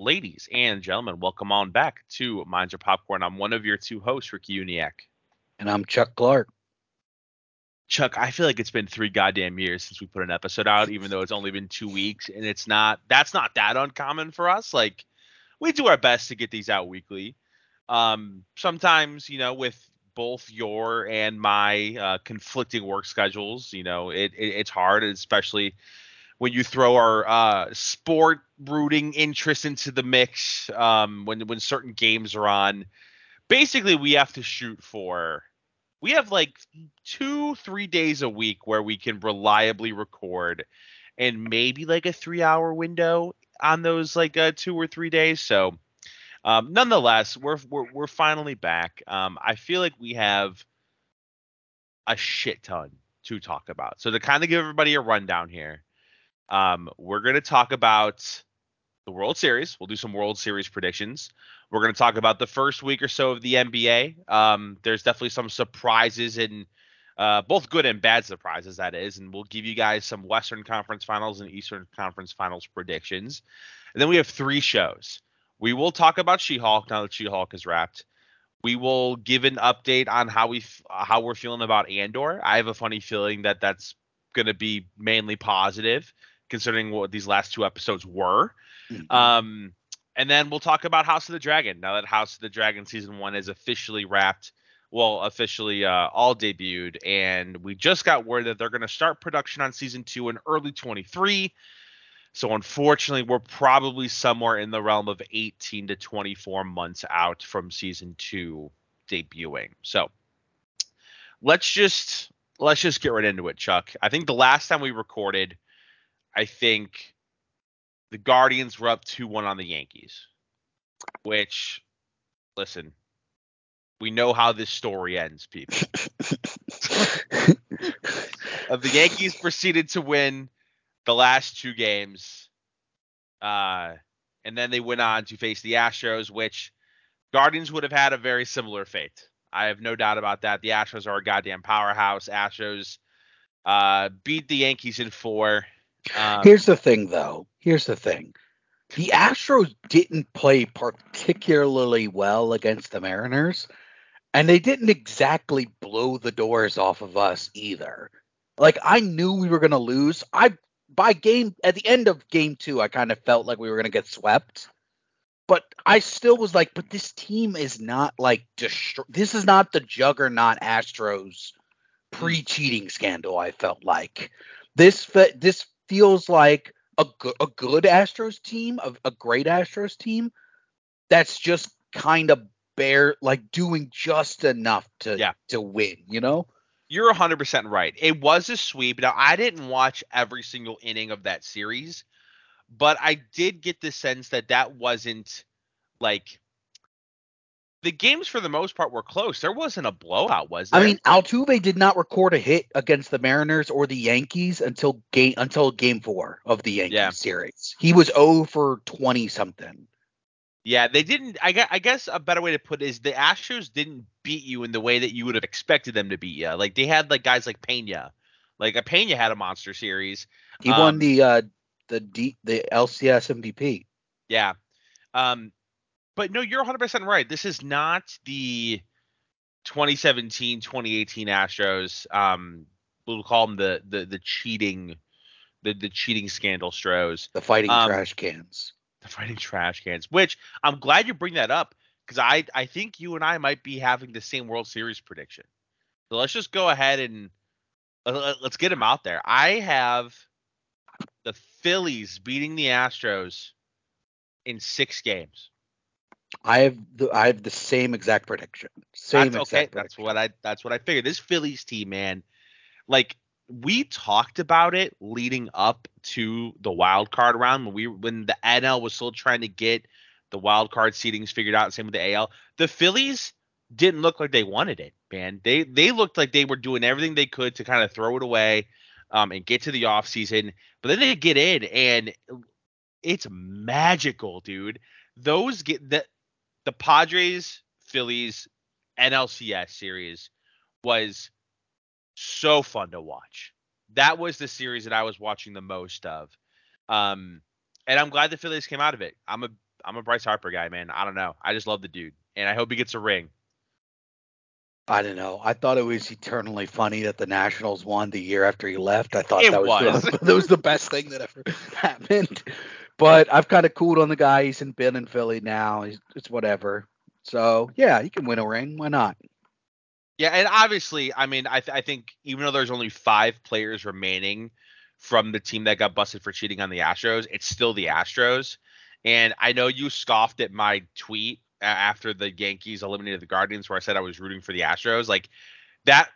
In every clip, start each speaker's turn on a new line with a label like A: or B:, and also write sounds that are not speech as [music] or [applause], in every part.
A: ladies and gentlemen, welcome on back to Minds Your Popcorn. I'm one of your two hosts, Ricky Uniac.
B: And I'm Chuck Clark.
A: Chuck, I feel like it's been three goddamn years since we put an episode out, even though it's only been two weeks, and it's not that's not that uncommon for us. Like we do our best to get these out weekly. Um, sometimes, you know, with both your and my uh, conflicting work schedules, you know, it, it it's hard, especially when you throw our uh, sport rooting interest into the mix. Um, when when certain games are on, basically we have to shoot for we have like two, three days a week where we can reliably record and maybe like a three hour window on those like uh, two or three days. So, um, nonetheless, we're, we're, we're finally back. Um, I feel like we have a shit ton to talk about. So to kind of give everybody a rundown here, um, we're going to talk about the World Series. We'll do some World Series predictions. We're going to talk about the first week or so of the NBA. Um, there's definitely some surprises and uh, both good and bad surprises, that is. And we'll give you guys some Western Conference Finals and Eastern Conference Finals predictions. And then we have three shows. We will talk about She-Hulk now that She-Hulk is wrapped. We will give an update on how we how we're feeling about Andor. I have a funny feeling that that's going to be mainly positive, considering what these last two episodes were. Mm-hmm. Um, and then we'll talk about House of the Dragon now that House of the Dragon season one is officially wrapped. Well, officially uh, all debuted, and we just got word that they're going to start production on season two in early 23. So unfortunately, we're probably somewhere in the realm of 18 to 24 months out from season two debuting. So let's just let's just get right into it, Chuck. I think the last time we recorded, I think the Guardians were up 2 1 on the Yankees, which, listen, we know how this story ends, people. [laughs] the Yankees proceeded to win the last two games, uh, and then they went on to face the Astros, which Guardians would have had a very similar fate. I have no doubt about that. The Astros are a goddamn powerhouse. Astros uh, beat the Yankees in four.
B: Um, Here's the thing, though. Here's the thing. The Astros didn't play particularly well against the Mariners, and they didn't exactly blow the doors off of us either. Like I knew we were going to lose. I by game at the end of game 2, I kind of felt like we were going to get swept. But I still was like, but this team is not like destro- this is not the juggernaut Astros pre-cheating scandal I felt like. This this feels like a good a good Astros team, a, a great Astros team that's just kind of bare like doing just enough to yeah. to win, you know?
A: You're 100% right. It was a sweep. Now, I didn't watch every single inning of that series, but I did get the sense that that wasn't like the games for the most part were close. There wasn't a blowout, was there?
B: I mean, Altuve did not record a hit against the Mariners or the Yankees until game until game four of the Yankees yeah. series. He was 0 for 20 something.
A: Yeah, they didn't. I guess, I guess a better way to put it is the Astros didn't beat you in the way that you would have expected them to beat you. Like they had like guys like Pena, like a Pena had a monster series.
B: He um, won the uh the D, the LCS MVP.
A: Yeah. Um, but no, you're 100% right. This is not the 2017 2018 Astros. Um, we'll call them the the the cheating the the cheating scandal Stros.
B: The fighting um, trash cans.
A: The fighting trash cans. Which I'm glad you bring that up because I I think you and I might be having the same World Series prediction. So let's just go ahead and uh, let's get them out there. I have the Phillies beating the Astros in six games.
B: I have the I have the same exact prediction. Same
A: that's okay. That's what I that's what I figured. This Phillies team, man, like we talked about it leading up to the wild card round when we when the NL was still trying to get the wild card seedings figured out. Same with the AL. The Phillies didn't look like they wanted it, man. They they looked like they were doing everything they could to kind of throw it away um, and get to the off season. But then they get in and it's magical, dude. Those get that the Padres Phillies NLCS series was so fun to watch. That was the series that I was watching the most of. Um, and I'm glad the Phillies came out of it. I'm a I'm a Bryce Harper guy, man. I don't know. I just love the dude, and I hope he gets a ring.
B: I don't know. I thought it was eternally funny that the Nationals won the year after he left. I thought
A: It
B: that was,
A: was.
B: The, [laughs] that was the best thing that ever [laughs] happened. But I've kind of cooled on the guy. He's in been in Philly now. He's, it's whatever. So yeah, he can win a ring. Why not?
A: Yeah, and obviously, I mean, I, th- I think even though there's only five players remaining from the team that got busted for cheating on the Astros, it's still the Astros. And I know you scoffed at my tweet after the Yankees eliminated the Guardians, where I said I was rooting for the Astros. Like that,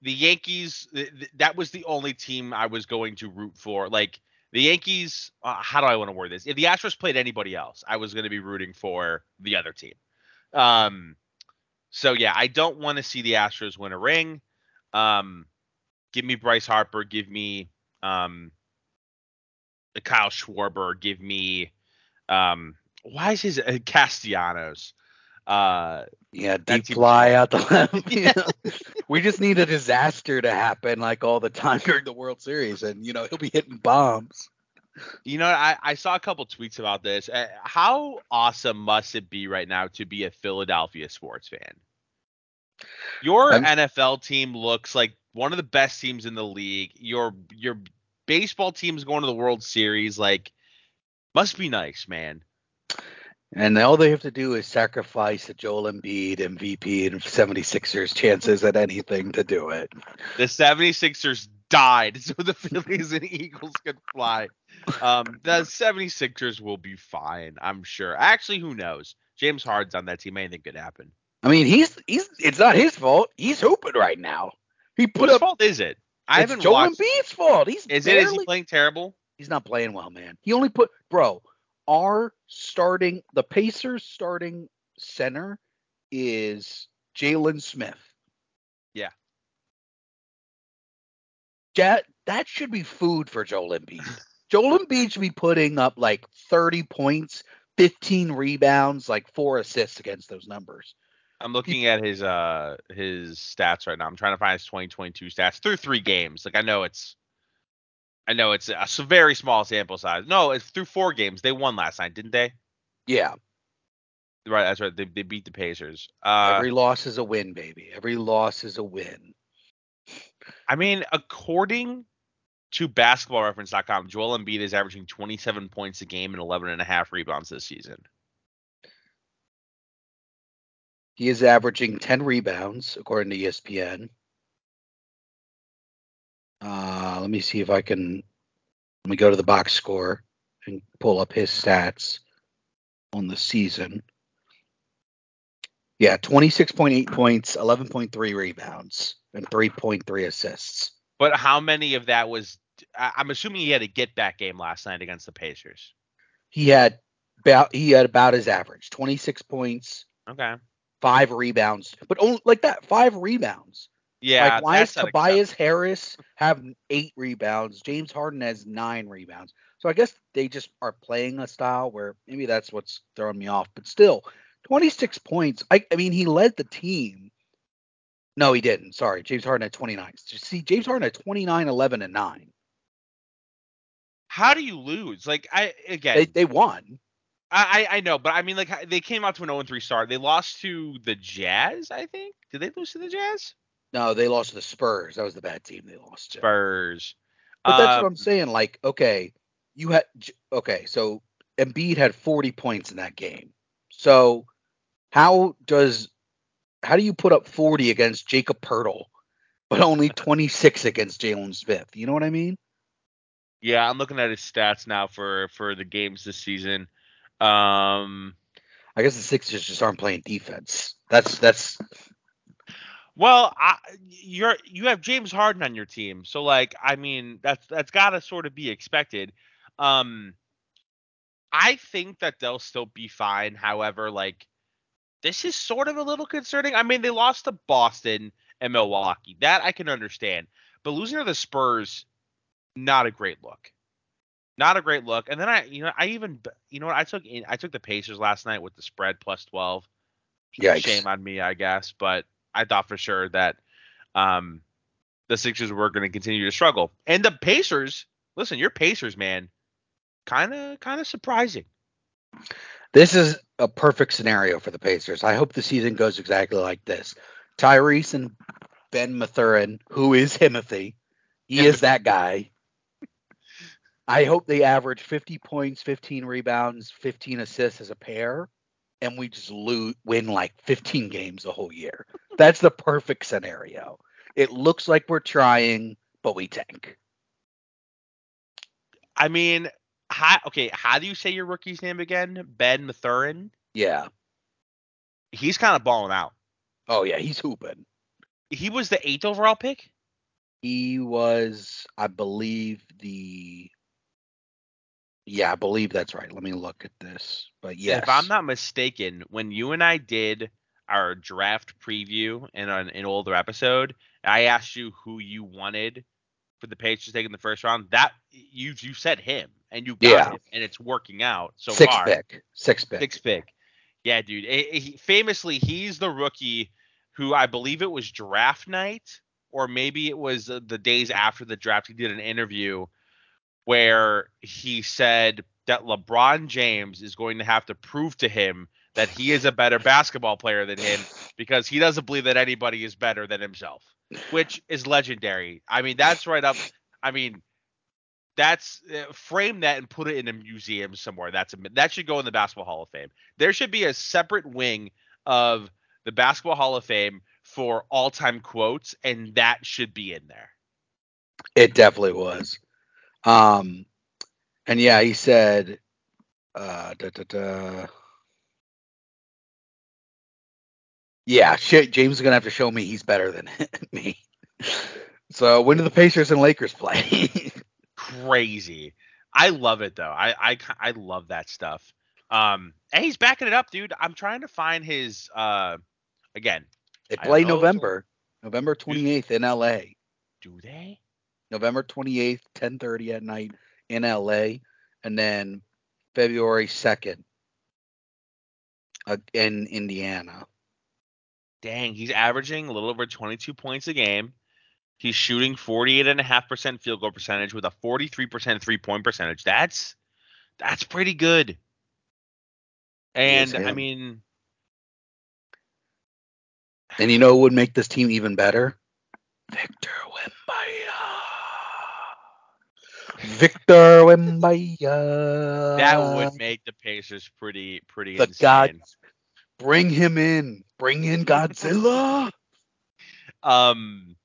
A: the Yankees, th- th- that was the only team I was going to root for. Like the Yankees, uh, how do I want to word this? If the Astros played anybody else, I was going to be rooting for the other team. Um, so yeah, I don't want to see the Astros win a ring. Um, give me Bryce Harper. Give me um, Kyle Schwarber. Give me um, why is his uh, Castellanos? Uh,
B: Yeah, deep fly [laughs] out the left. know. we just need a disaster to happen like all the time during the World Series, and you know he'll be hitting bombs.
A: you know, I, I saw a couple tweets about this. Uh, how awesome must it be right now to be a Philadelphia sports fan? Your
B: I'm-
A: NFL team looks like one of the best teams in the league. Your your baseball team's going to the World Series. Like, must be nice, man.
B: And all they have to do is sacrifice a Joel Embiid MVP and 76ers chances at anything to do it.
A: The 76ers died [laughs] so the Phillies and Eagles could fly. Um, the 76ers will be fine, I'm sure. Actually, who knows? James Harden's on that team. Anything could happen.
B: I mean, he's he's it's not his fault. He's hooping right now. He put
A: Whose
B: up.
A: fault is it? I
B: it's
A: haven't
B: Joel
A: watched.
B: Embiid's fault. He's
A: Is it? Is he playing terrible?
B: He's not playing well, man. He only put bro. Our starting the Pacers starting center is Jalen Smith.
A: Yeah.
B: That that should be food for Joel Embiid. Joel Embiid should be putting up like 30 points, 15 rebounds, like four assists against those numbers.
A: I'm looking at his uh his stats right now. I'm trying to find his 2022 stats through three games. Like I know it's, I know it's a very small sample size. No, it's through four games. They won last night, didn't they?
B: Yeah,
A: Right, that's right. They, they beat the Pacers. Uh,
B: every loss is a win, baby. Every loss is a win.
A: I mean, according to basketballreference.com, Joel Embiid is averaging 27 points a game and 11 and a half rebounds this season.
B: He is averaging 10 rebounds, according to ESPN. Uh, let me see if I can. Let me go to the box score and pull up his stats on the season. Yeah, 26.8 points, 11.3 rebounds, and 3.3 assists.
A: But how many of that was? I'm assuming he had a get back game last night against the Pacers.
B: He had about he had about his average, 26 points,
A: Okay.
B: five rebounds, but only like that, five rebounds.
A: Yeah.
B: like why does Tobias Harris have eight rebounds? James Harden has nine rebounds. So I guess they just are playing a style where maybe that's what's throwing me off. But still, 26 points. I, I mean, he led the team. No, he didn't. Sorry. James Harden had 29. See, James Harden had 29, 11, and 9.
A: How do you lose? Like I again,
B: They, they won.
A: I I I know, but I mean like they came out to an 0 3 start. They lost to the Jazz, I think. Did they lose to the Jazz?
B: No, they lost to the Spurs. That was the bad team they lost to.
A: Spurs.
B: But that's
A: Um,
B: what I'm saying. Like, okay, you had okay, so Embiid had 40 points in that game. So how does how do you put up 40 against Jakob Poeltl, but only [laughs] 26 against Jalen Smith? You know what I mean?
A: Yeah, I'm looking at his stats now for for the games this season. Um,
B: I guess the Sixers just aren't playing defense. That's that's
A: well, I, you're you have James Harden on your team, so like, I mean, that's that's got to sort of be expected. Um, I think that they'll still be fine. However, like, this is sort of a little concerning. I mean, they lost to Boston and Milwaukee. That I can understand, but losing to the Spurs, not a great look. Not a great look. And then I, you know, I even, you know what, I took in, I took the Pacers last night with the spread plus twelve.
B: yikes.
A: Shame on me, I guess, but I thought for sure that um the Sixers were going to continue to struggle. And the Pacers, listen, your Pacers, man, kind of kind of surprising.
B: This is a perfect scenario for the Pacers. I hope the season goes exactly like this. Tyrese and Ben Mathurin, who is Timothy, he is that guy. I hope they average 50 points, 15 rebounds, 15 assists as a pair, and we just lose, win like 15 games a whole year. That's the perfect scenario. It looks like we're trying, but we tank.
A: I mean, how, okay, how do you say your rookie's name again? Ben Mathurin?
B: Yeah.
A: He's kind of balling out.
B: Oh yeah, he's hooping.
A: He was the eighth overall pick?
B: He was, I believe, the. Yeah, I believe that's right. Let me look at this. But yes,
A: If I'm not mistaken, when you and I did our draft preview in an, an older episode, I asked you who you wanted for the Pacers to take in the first round. That you you said him, and you got
B: Yeah.
A: him, and it's working out so
B: six
A: far.
B: pick, six pick.
A: Six pick. Yeah, dude. Eh, he- famously, he's the rookie who I believe it was draft night, or maybe it was uh, the days after the draft. He did an interview where he said that LeBron James is going to have to prove to him that he is a better basketball player than him because he doesn't believe that anybody is better than himself, which is legendary. I mean, that's right up. I mean, that's uh, frame that and put it in a museum somewhere. That's a, that should go in the Basketball Hall of Fame. There should be a separate wing of the Basketball Hall of Fame for all-time quotes, and that should be in there.
B: It definitely was. Um, and yeah, he said, uh, da, da, da. yeah, shit, James is gonna have to show me he's better than [laughs] me. So when do the Pacers and Lakers play? [laughs]
A: Crazy. I love it though. I I I love that stuff. Um, and he's backing it up, dude. I'm trying to find his. Uh, again,
B: they play November, November 28th in LA.
A: do they?
B: November 28th, 10:30 at night in LA, and then February 2nd uh, in Indiana.
A: Dang, he's averaging a little over 22 points a game. He's shooting 48.5% field goal percentage with a 43% three point percentage. That's that's pretty good. And I mean,
B: And you know what would make this team even better? Victor Wembanyama. Victor Wembanyama.
A: that would make the Pacers pretty pretty
B: the
A: insane.
B: God. Bring him in. Bring in Godzilla.
A: Um,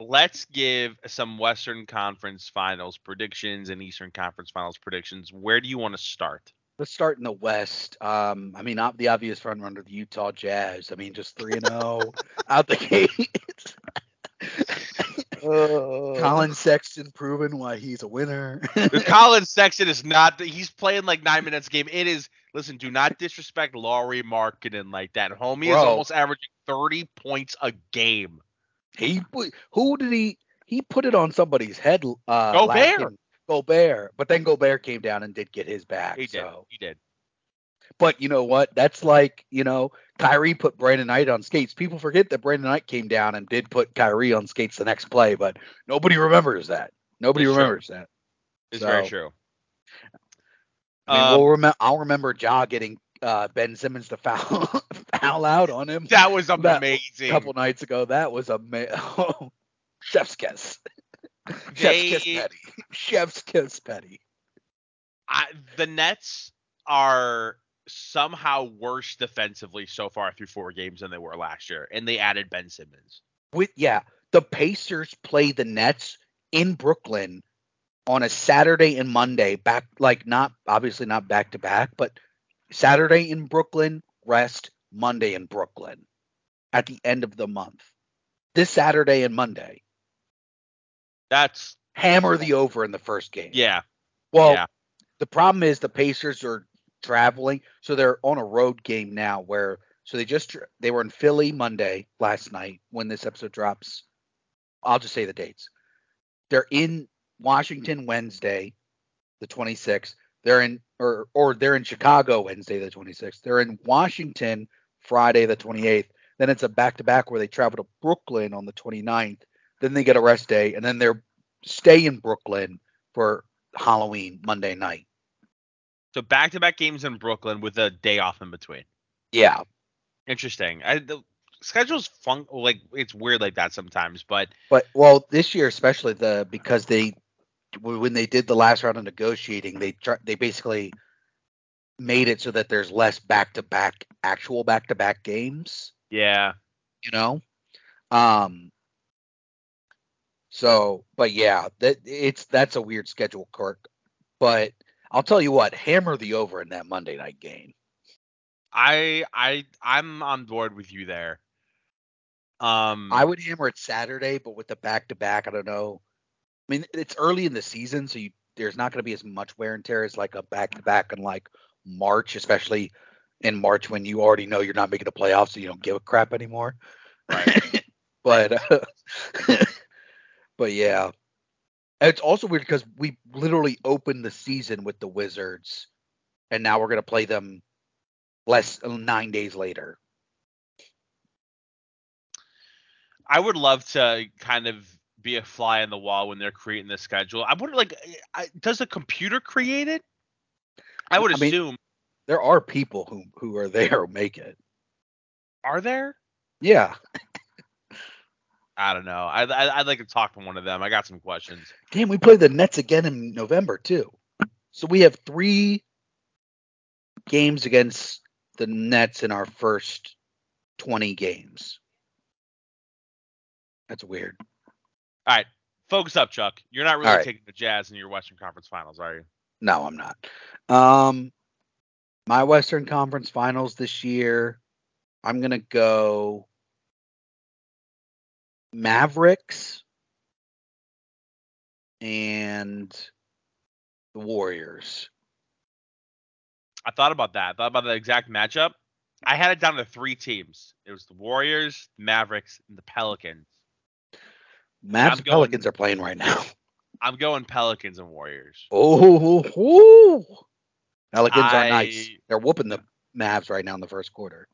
A: let's give some Western Conference Finals predictions and Eastern Conference Finals predictions. Where do you want to start?
B: Let's start in the West. Um, I mean, not the obvious front runner, the Utah Jazz. I mean, just three and zero [laughs] out the gate. Collin Sexton proven why he's a winner. [laughs]
A: Collin Sexton is not. He's playing like nine minutes a game. It is. Listen, do not disrespect Lauri Markkanen like that. Homie is almost averaging thirty points a game.
B: he who did he? He put it on somebody's head. Uh,
A: Gobert.
B: last. Gobert, but then Gobert came down and did get his back.
A: He did.
B: so.
A: He did.
B: But you know what? That's like, you know, Kyrie put Brandon Knight on skates. People forget that Brandon Knight came down and did put Kyrie on skates the next play, but nobody remembers that. Nobody
A: It's true.
B: remembers that.
A: It's
B: So,
A: very true.
B: I mean,
A: Um,
B: we'll remember. I'll remember Ja getting uh, Ben Simmons to [laughs] foul foul out on him
A: That was amazing.
B: a couple nights ago. That was amazing. ma- [laughs] chef's kiss. [laughs] chef's kiss,
A: They-
B: Petty. Chef's kiss, Petty.
A: I, the Nets are somehow worse defensively so far through four games than they were last year, and they added Ben Simmons.
B: with yeah, the Pacers play the Nets in Brooklyn on a Saturday and Monday, back like not obviously not back to back, but Saturday in Brooklyn, rest Monday in Brooklyn at the end of the month. This Saturday and Monday,
A: That's
B: hammer the over in the first game.
A: yeah,
B: Well,
A: yeah.
B: the problem is the Pacers are traveling, so they're on a road game now. Where so they just they were in Philly Monday last night when this episode drops. I'll just say the dates. They're in Washington Wednesday, the 26th. They're in or or they're in Chicago Wednesday the 26th. They're in Washington Friday the 28th. Then it's a back to back where they travel to Brooklyn on the 29th. Then they get a rest day, and then they're stay in Brooklyn for Halloween Monday night.
A: So back to back games in Brooklyn with a day off in between.
B: Yeah,
A: Interesting. I, the schedule's fun. Like it's weird like that sometimes, but
B: but well, this year especially the because they when they did the last round of negotiating, they they basically made it so that there's less back to back actual back to back games.
A: yeah.
B: you know um so but yeah that it's that's a weird schedule kirk but i'll tell you what hammer the over in that monday night game
A: I I I'm on board with you there. Um
B: i would hammer it saturday but with the back to back i don't know i mean it's early in the season so you there's not going to be as much wear and tear as like a back to back in like march especially in march when you already know you're not making the playoffs so you don't give a crap anymore
A: Right. [laughs]
B: but uh, [laughs] but yeah it's also weird because we literally opened the season with the wizards and now we're going to play them less nine days later
A: I would love to kind of be a fly on the wall when they're creating the schedule. I wonder, like, I, does a computer create it? I would
B: I mean-
A: assume.
B: there are people who who are there who make it
A: are there?
B: yeah
A: I don't know. I, I I'd like to talk to one of them. I got some questions.
B: damn we play the nets again in november too so we have three games against the nets in our first 20 games that's weird
A: All right, focus up, Chuck. You're not really
B: All right.
A: taking the Jazz in your Western Conference Finals, are you?
B: No, I'm not. Um, my Western Conference Finals this year, I'm gonna go Mavericks and the Warriors.
A: I thought about that. I thought about the exact matchup. I had it down to three teams. It was the Warriors, Mavericks, and the Pelicans.
B: Mavs and Pelicans are playing right now. [laughs]
A: I'm going Pelicans and Warriors.
B: Oh. Pelicans are nice. They're whooping the Mavs right now in the first quarter.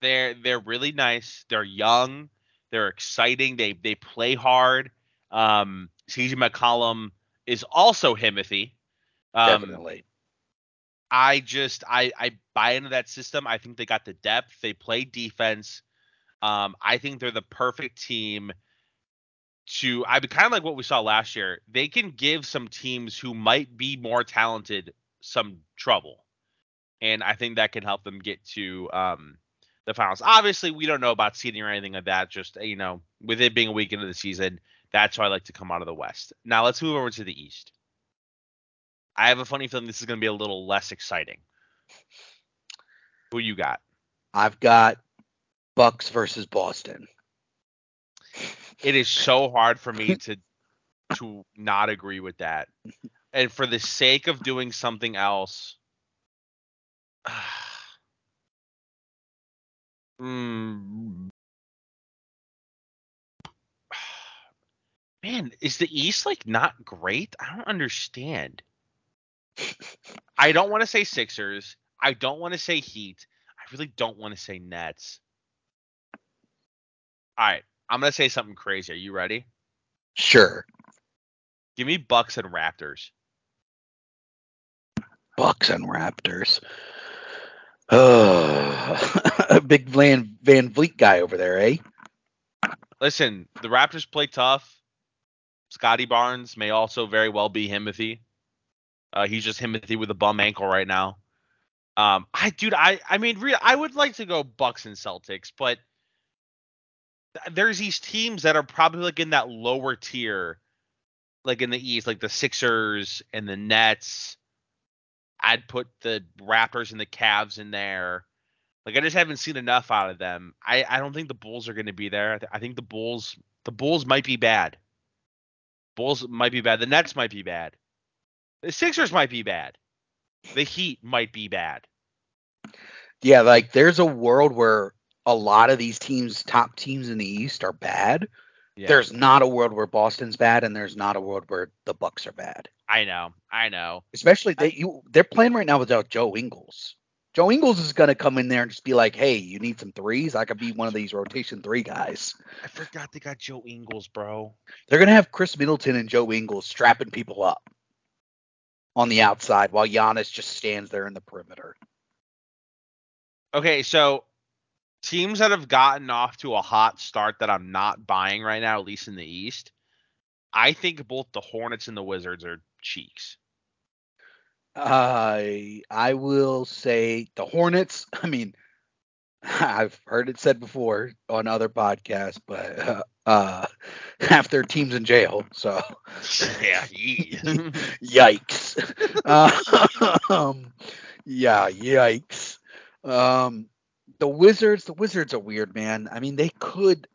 A: They're they're really nice. They're young. They're exciting. They they play hard. Um, CJ McCollum is also Himothy. Um,
B: Definitely.
A: I just I I buy into that system. I think they got the depth. They play defense. Um, I think they're the perfect team to I kind of like what we saw last year. They can give some teams who might be more talented some trouble. And I think that can help them get to um the finals. Obviously, we don't know about seeding or anything like that. Just you know, with it being a week into the season, that's why I like to come out of the West. Now let's move over to the East. I have a funny feeling this is going to be a little less exciting. Who you got?
B: I've got Bucks versus Boston.
A: It is so hard for me [laughs] to to not agree with that. And for the sake of doing something else, [sighs] mm, [sighs] man, is the East like not great? I don't understand. I don't want to say Sixers. I don't want to say Heat. I really don't want to say Nets. All right, I'm gonna say something crazy. Are you ready?
B: Sure.
A: Give me Bucks and Raptors.
B: Bucks and Raptors. Oh, a [laughs] big Van VanVleet guy over there, eh?
A: Listen, the Raptors play tough. Scottie Barnes may also very well be Himothy. Uh, he's just Himothy with a bum ankle right now. Um, I dude, I I mean, re- I would like to go Bucks and Celtics, but there's these teams that are probably like in that lower tier, like in the East, like the Sixers and the Nets. I'd put the Raptors and the Cavs in there. Like I just haven't seen enough out of them. I, I don't think the Bulls are going to be there. I, th- I think the Bulls the Bulls might be bad. Bulls might be bad. The Nets might be bad. The Sixers might be bad. The Heat might be bad.
B: Yeah, like there's a world where a lot of these teams, top teams in the East, are bad.
A: Yeah.
B: There's not a world where Boston's bad, and there's not a world where the Bucks are bad.
A: I know. I know.
B: Especially they you they're playing right now without Joe Ingles. Joe Ingles is gonna come in there and just be like, "Hey, you need some threes? I could be one of these rotation three guys."
A: I forgot they got Joe Ingles, bro.
B: They're gonna have Khris Middleton and Joe Ingles strapping people up. on the outside while Giannis just stands there in the perimeter.
A: Okay, so teams that have gotten off to a hot start that I'm not buying right now, at least in the East, I think both the Hornets and the Wizards are cheeks.
B: I I will say the Hornets. [laughs] I mean, I've heard it said before on other podcasts, but uh, uh half their teams in jail. So [laughs]
A: yeah, [laughs]
B: yikes. um, yeah, yikes. Um, the Wizards. The Wizards are weird, man. I mean, they could.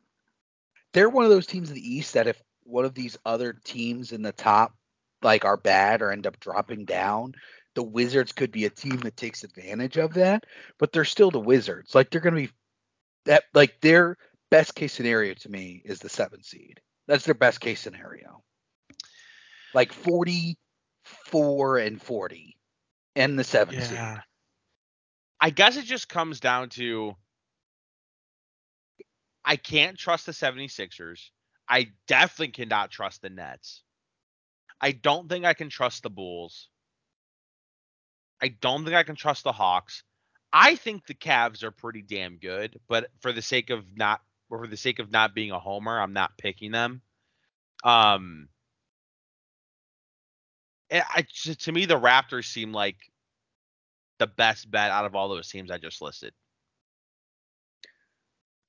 B: They're one of those teams in the East that if one of these other teams in the top like are bad or end up dropping down, the Wizards could be a team that takes advantage of that, but they're still the Wizards. Like they're going to be that like their best case scenario to me is the 7 seed. That's their best case scenario. Like 44 and 40 and the 7 yeah. seed.
A: I guess it just comes down to I can't trust the 76ers. I definitely cannot trust the Nets. I don't think I can trust the Bulls. I don't think I can trust the Hawks. I think the Cavs are pretty damn good, but for the sake of not for the sake of not being a homer, I'm not picking them. Um I, to me the Raptors seem like the best bet out of all those teams I just listed.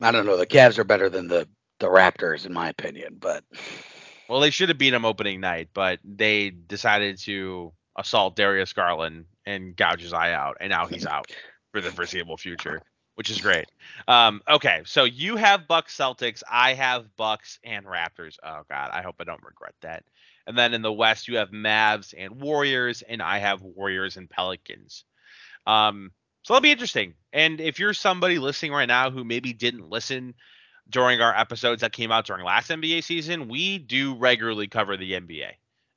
B: I don't know. The Cavs are better than the the Raptors, in my opinion. But
A: well, they should have beat him opening night, but they decided to assault Darius Garland and gouge his eye out, and now he's out for the foreseeable future, which is great. Um, okay, so you have Bucks Celtics, I have Bucks and Raptors. Oh God, I hope I don't regret that. And then in the West, you have Mavs and Warriors, and I have Warriors and Pelicans. Um, so that'll be interesting. And if you're somebody listening right now who maybe didn't listen during our episodes that came out during last NBA season, we do regularly cover the NBA.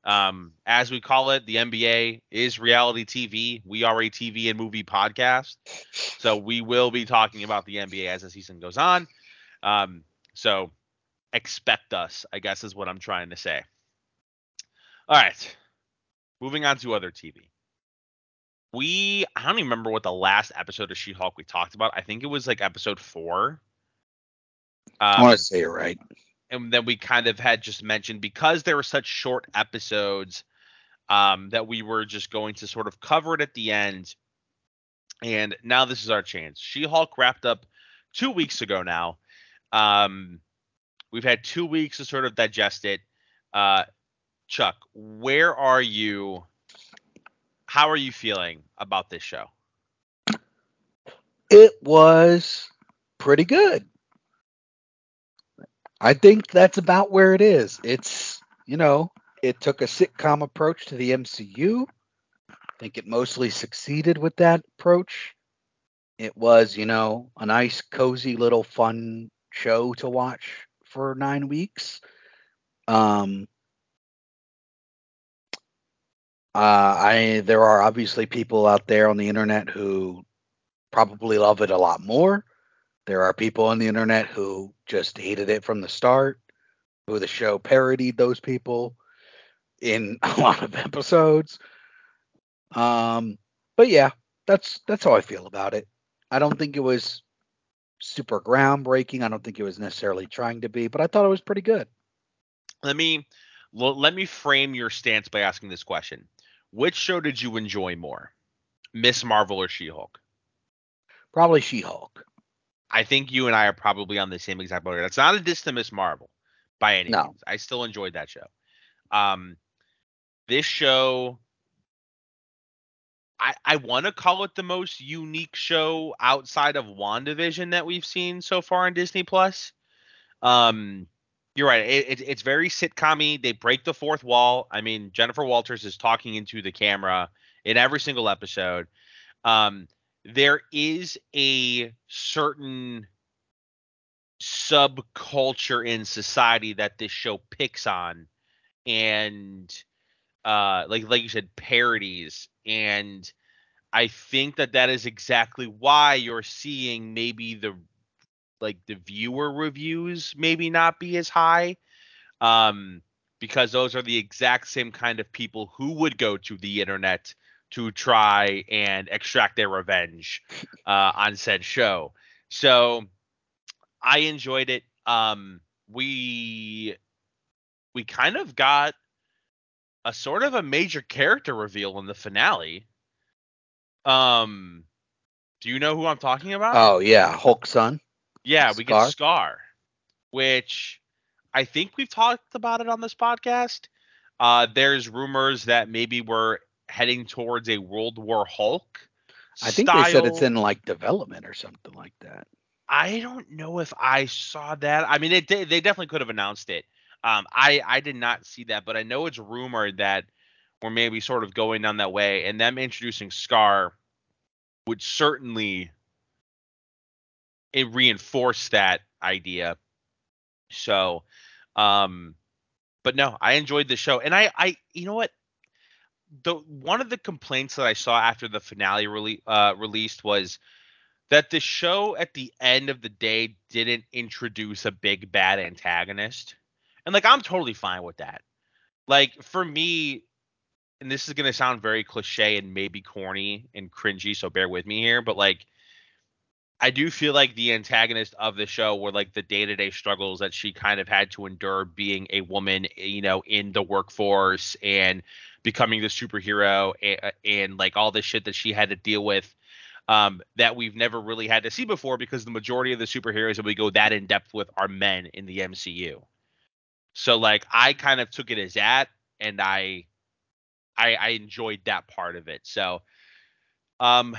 A: Um, as we call it, the NBA is reality TV. We are a TV and movie podcast. So we will be talking about the NBA as the season goes on. Um, so expect us, I guess is what I'm trying to say. All right. Moving on to other TV. We I don't even remember what the last episode of She-Hulk we talked about. I think it was like episode four
B: um, I want to say it right.
A: And then we kind of had just mentioned because there were such short episodes um, that we were just going to sort of cover it at the end. And now this is our chance. She Hulk wrapped up two weeks ago now. Um, we've had two weeks to sort of digest it. Uh, Chuck, where are you? How are you feeling about this show?
B: It was pretty good. I think that's about where it is. It's, you know, it took a sitcom approach to the MCU. I think it mostly succeeded with that approach. It was, you know, a nice, cozy little fun show to watch for nine weeks. Um, uh, I there are obviously people out there on the internet who probably love it a lot more. There are people on the internet who just hated it from the start, who the show parodied those people in [laughs] a lot of episodes. Um, but yeah, that's that's how I feel about it. I don't think it was super groundbreaking. I don't think it was necessarily trying to be, but I thought it was pretty good.
A: Let me let me frame your stance by asking this question: Which show did you enjoy more, Ms. Marvel or She-Hulk?
B: Probably She-Hulk.
A: I think you and I are probably on the same exact boat. That's not a diss to Ms. Marvel by any no. means. I still enjoyed that show. Um, this show, I I want to call it the most unique show outside of WandaVision that we've seen so far on Disney Plus. Um, you're right. It, it, it's very sitcom They break the fourth wall. I mean, Jennifer Walters is talking into the camera in every single episode. Um, there is a certain subculture in society that this show picks on and uh like like you said parodies. And i think that that is exactly why you're seeing maybe the like the viewer reviews maybe not be as high um because those are the exact same kind of people who would go to the internet to try and extract their revenge uh, on said show. So I enjoyed it. Um, we we kind of got a sort of a major character reveal in the finale. Um, do you know who I'm talking about?
B: Oh yeah, Hulk son.
A: yeah, we
B: Scar?
A: get Scar, which I think we've talked about it on this podcast. Uh, there's rumors that maybe we're heading towards a World War Hulk.
B: I think they said it's in like development or something like that.
A: I don't know if I saw that. I mean, it did, they definitely could have announced it. Um, I I did not see that, but I know it's rumored that we're maybe sort of going down that way, and them introducing Scar would certainly it reinforce that idea. So, um, but no, I enjoyed the show, and I I you know what the one of the complaints that I saw after the finale rele- uh, released was that the show at the end of the day didn't introduce a big bad antagonist. And like I'm totally fine with that. Like for me, and this is gonna sound very cliche and maybe corny and cringy, so bear with me here, but like I do feel like the antagonist of the show were like the day-to-day struggles that she kind of had to endure being a woman, you know, in the workforce and becoming the superhero and, and like all this shit that she had to deal with um, that we've never really had to see before because the majority of the superheroes that we go that in depth with are men in the MCU. So like I kind of took it as that, and I, I, I enjoyed that part of it. So, um,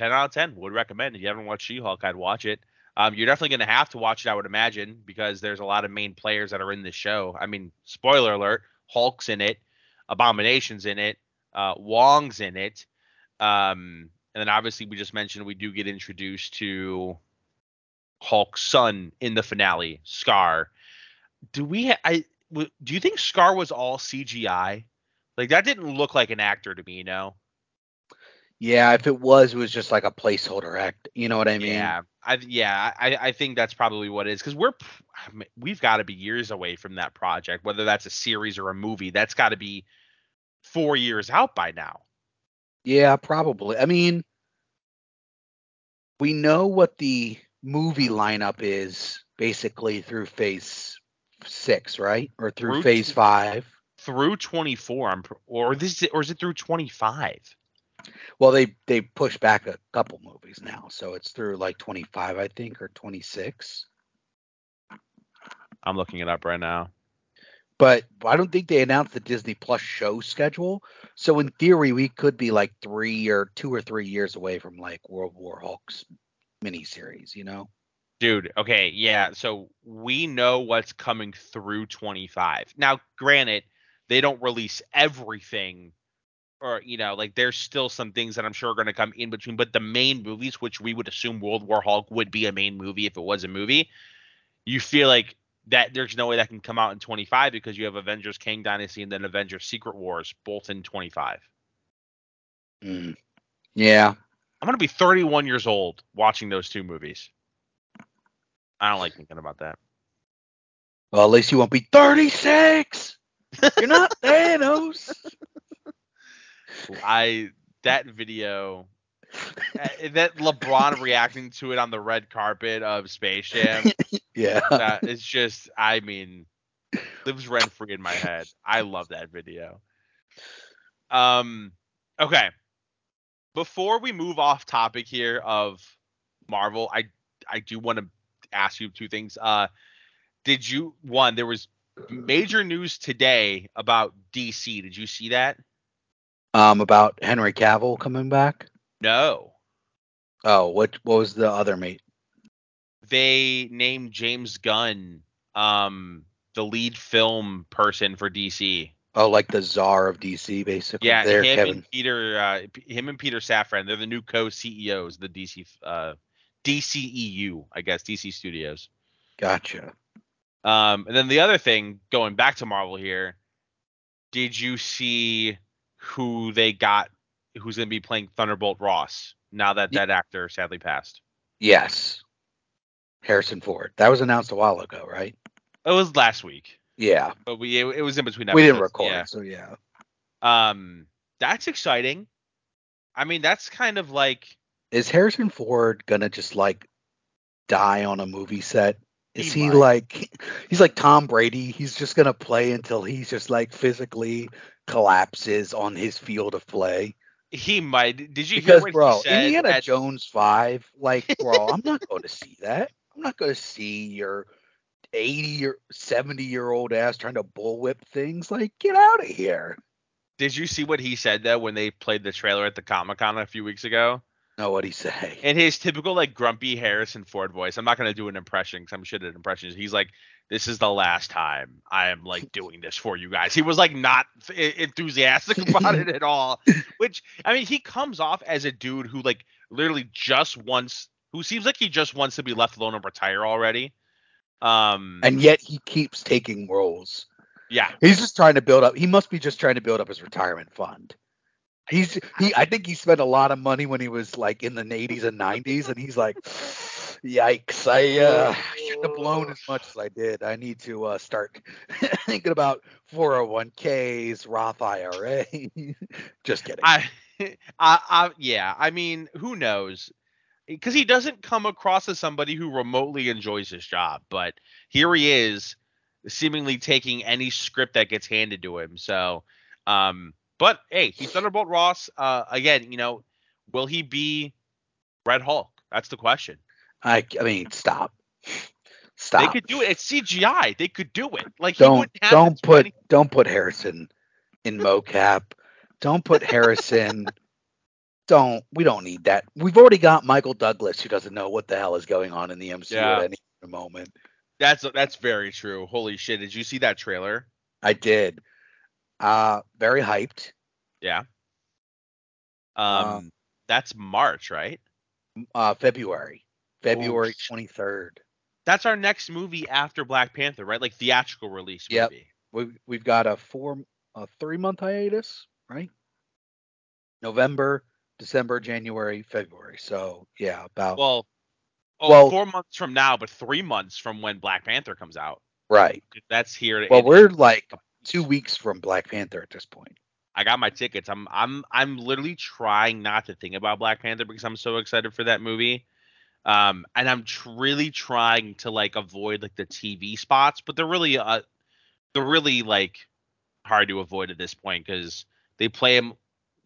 A: ten out of ten would recommend. If you haven't watched She-Hulk, I'd watch it. Um, you're definitely gonna have to watch it, I would imagine, because there's a lot of main players that are in this show. I mean, spoiler alert: Hulk's in it, Abomination's in it, uh, Wong's in it. Um, and then obviously we just mentioned we do get introduced to Hulk's son in the finale, Scar. Do we? Ha- I w- do you think Scar was all CGI? Like that didn't look like an actor to me, you know?
B: Yeah, if it was, it was just like a placeholder act. You know what I mean?
A: yeah, I yeah, I I think that's probably what it is because we're p- I mean, we've got to be years away from that project, whether that's a series or a movie. That's got to be four years out by now.
B: Yeah, probably. I mean, we know what the movie lineup is basically through phase six, right? Or through
A: Through
B: phase five.
A: Through 24, I'm pr- or this or is it through 25?
B: Well, they they push back a couple movies now, so it's through like 25, I think, or 26.
A: I'm looking it up right now.
B: But I don't think they announced the Disney Plus show schedule. So in theory, we could be like three or two or three years away from like World War Hulk's miniseries. You know?
A: Dude, okay, yeah. So we know what's coming through 25. Now, granted, they don't release everything, or you know, like there's still some things that I'm sure are going to come in between. But the main movies, which we would assume World War Hulk would be a main movie if it was a movie, you feel like that there's no way that can come out in 25 because you have Avengers Kang Dynasty and then Avengers Secret Wars both in 25.
B: Mm. Yeah.
A: I'm going to be 31 years old watching those two movies. I don't like thinking about that.
B: Well, at least you won't be 36. [laughs] You're not Thanos.
A: I that video [laughs] uh, that LeBron reacting to it on the red carpet of Space Jam [laughs]
B: yeah.
A: it's just I mean lives rent free in my head. I love that video. Um okay. Before we move off topic here of Marvel, I I do want to ask you two things. Uh did you one there was major news today about DC. Did you see that?
B: Um, about Henry Cavill coming back.
A: No.
B: Oh, what what was the other mate?
A: they named James Gunn um the lead film person for DC.
B: Oh, like the czar of DC, basically.
A: Yeah,
B: there,
A: him
B: Kevin.
A: and Peter uh him and Peter Safran, they're the new co-CEOs, of the DC uh DCEU, I guess, DC Studios.
B: Gotcha.
A: Um and then the other thing going back to Marvel here, did you see who they got who's going to be playing Thunderbolt Ross now that that actor sadly passed?
B: Yes. Harrison Ford. That was announced a while ago, right?
A: It was last week.
B: Yeah,
A: but we it, it was in between.
B: we didn't record,
A: Yeah.
B: so yeah.
A: Um, that's exciting. I mean, that's kind of like
B: Is Harrison Ford gonna just like die on a movie set? Is
A: He
B: he, like he's like Tom Brady? He's just gonna play until he's just like physically collapses on his field of play.
A: he might. Did you hear
B: Because
A: what
B: bro,
A: he said?
B: Indiana
A: at-
B: Jones five, like bro, [laughs] I'm not going to see that. I'm not going to see your 80 or 70 year old ass trying to bullwhip things. Like, get out of here.
A: Did you see what he said though when they played the trailer at the Comic Con a few weeks ago?
B: No, what'd he say?
A: In his typical like grumpy Harrison Ford voice, I'm not gonna do an impression because I'm shit at impressions. He's like, "This is the last time I am like [laughs] doing this for you guys." He was like not enthusiastic [laughs] about it at all. [laughs] Which I mean, he comes off as a dude who like literally just wants, who seems like he just wants to be left alone and retire already. Um,
B: and yet he keeps taking roles.
A: yeah,
B: He's just trying to build up. He must be just trying to build up his retirement fund. He's he. I think he spent a lot of money when he was like in the 80s and 90s, and he's like, "Yikes! I uh, shouldn't have blown as much as I did. I need to uh, start [laughs] thinking about 401ks, Roth IRA." [laughs] just kidding.
A: I, [laughs] I, I, yeah. I mean, who knows? Because he doesn't come across as somebody who remotely enjoys his job, but here he is, seemingly taking any script that gets handed to him. So, um, but hey, he's Thunderbolt Ross. Uh, again, you know, will he be Red Hulk? That's the question.
B: I, I mean, stop, stop.
A: They could do it. It's CGI. They could do it. Like he
B: don't
A: wouldn't have
B: don't put don't put Harrison in mocap. don't put Harrison. don't we don't need that. We've already got Michael Douglas who doesn't know what the hell is going on in the MCU
A: Yeah.
B: at any moment.
A: That's that's very true. Holy shit! Did you see that trailer?
B: I did. Uh very hyped.
A: Yeah. Um,
B: Uh,
A: that's March, right?
B: Uh February. February twenty third.
A: That's our next movie after Black Panther, right? Like theatrical release
B: Yep. We've we've got a four a three month hiatus, right? November, December, January, February. So yeah, about
A: Well, oh,
B: Well-
A: four months from now, but three months from when Black Panther comes out.
B: right.
A: That's here.
B: Well, we're like two weeks from Black Panther at this point.
A: I got my tickets. I'm I'm I'm literally trying not to think about Black Panther because I'm so excited for that movie. Um, and I'm tr- really trying to like avoid like the TV spots, but they're really uh they're really like hard to avoid at this point because they play them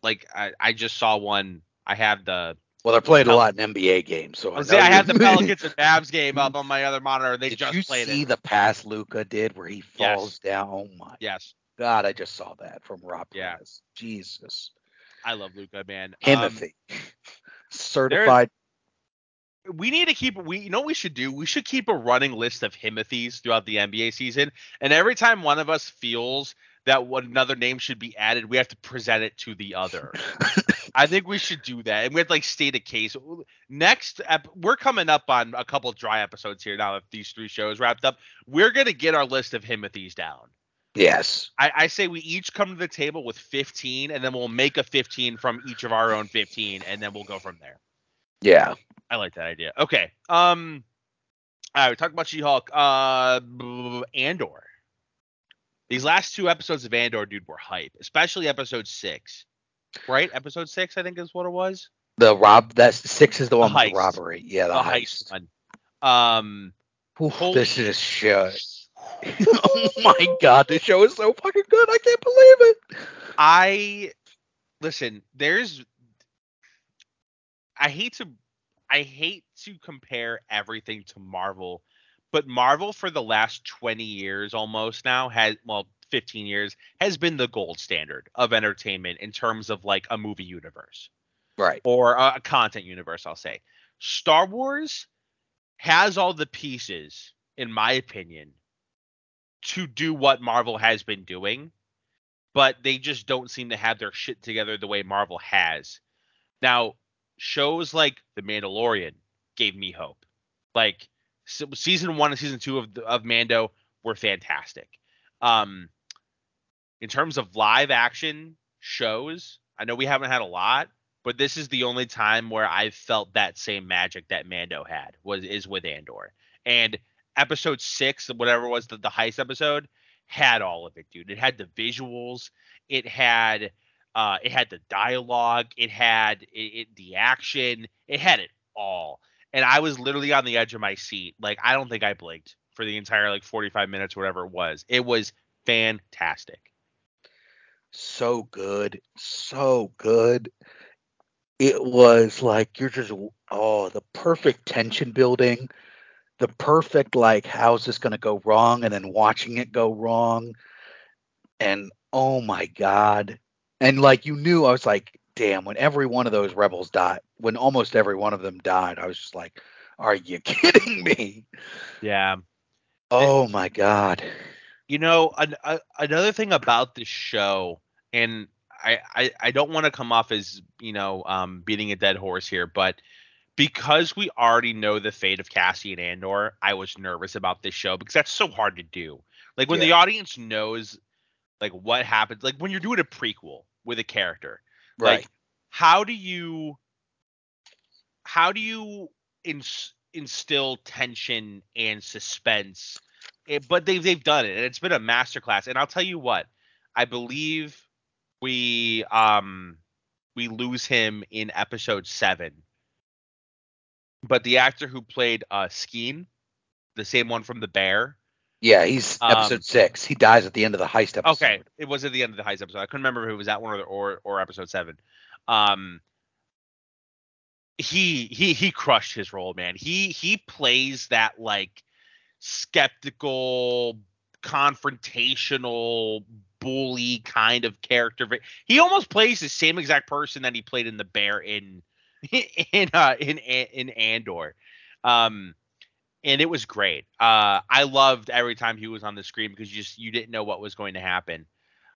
A: like I, I just saw one. I have the
B: Well, they're playing a lot in NBA games, so
A: I,
B: I,
A: was I have the Pelicans and [laughs] Mavs game up on my other monitor. They
B: Did
A: just
B: you
A: played
B: see
A: it.
B: the pass Luka did where he
A: Yes.
B: falls down? Oh my
A: Yes,
B: God, I just saw that from Rob
A: Yeah.
B: Perez. Jesus,
A: I love Luka, man. Um,
B: Timothy, [laughs] certified.
A: we need to keep we you know what we should do we should keep a running list of himothy's throughout the nba season and every time one of us feels that another name should be added we have to present it to the other [laughs] i think we should do that and we have to like state a case next ep- we're coming up on a couple dry episodes here now that these three shows wrapped up we're going to get our list of himothy's down
B: yes,
A: I, I say we each come to the table with 15 and then we'll make a 15 from each of our own 15 and then we'll go from there
B: yeah.
A: I like that idea. Okay. Um. All right. We talked about She-Hulk. Uh, Andor. These last two episodes of Andor, dude, were hype. Especially episode six. Right? Episode six, I think, is what it was.
B: The Rob, that's six is the one with the robbery. Yeah, the,
A: The
B: heist.
A: heist one. Um.
B: Oof, this is shit. [laughs] oh my God, this show is so fucking good. I can't believe it.
A: I listen. There's. I hate to. I hate to compare everything to Marvel, but Marvel for the last 20 years almost now has well 15 years has been the gold standard of entertainment in terms of like a movie universe
B: Right.
A: or a, content universe I'll say. Star Wars has all the pieces in my opinion to do what Marvel has been doing, but they just don't seem to have their shit together the way Marvel has. Now, shows like The Mandalorian gave me hope. Like se- season 1 and season 2 of of Mando were fantastic. Um in terms of live action shows, I know we haven't had a lot, but this is the only time where I felt that same magic that Mando had was is with Andor. And episode six, whatever it was the, the heist episode, had all of it, dude. It had the visuals, it had uh, it had the dialogue, it had it, it, the action, it had it all. And I was literally on the edge of my seat. Like I don't think I blinked for the entire like 45 minutes, whatever it was. It was fantastic.
B: So good, so good. It was like you're just oh the perfect tension building the perfect like how's this going to go wrong and then watching it go wrong. And oh my god. And like you knew i was like damn when every one of those rebels died when almost every one of them died i was just like are you [laughs] kidding me?
A: Yeah.
B: Oh my god
A: you know an, a, another thing about this show and i i, I don't want to come off as you know um beating a dead horse here but because we already know the fate of Cassian Andor, I was nervous about this show because that's so hard to do. Like when yeah. the audience knows like what happens, like when you're doing a prequel with a character, right? Like, how do you how do you ins- instill tension and suspense? It, eh, but they've they've done it, and it's been a masterclass. And I'll tell you what, I believe we um we lose him in episode seven but the actor who played uh Skeen, the same one from The Bear.
B: Yeah, he's episode um, six. He dies at the end of the heist episode.
A: Okay, it was at the end of the heist episode. I couldn't remember if it was that one or or, or episode seven. Um, he he he crushed his role, man. He he plays that like skeptical, confrontational, bully kind of character. He almost plays the same exact person that he played in The Bear in [laughs] in uh, in in Andor. Um, and it was great. Uh, I loved every time he was on the screen because you just you didn't know what was going to happen.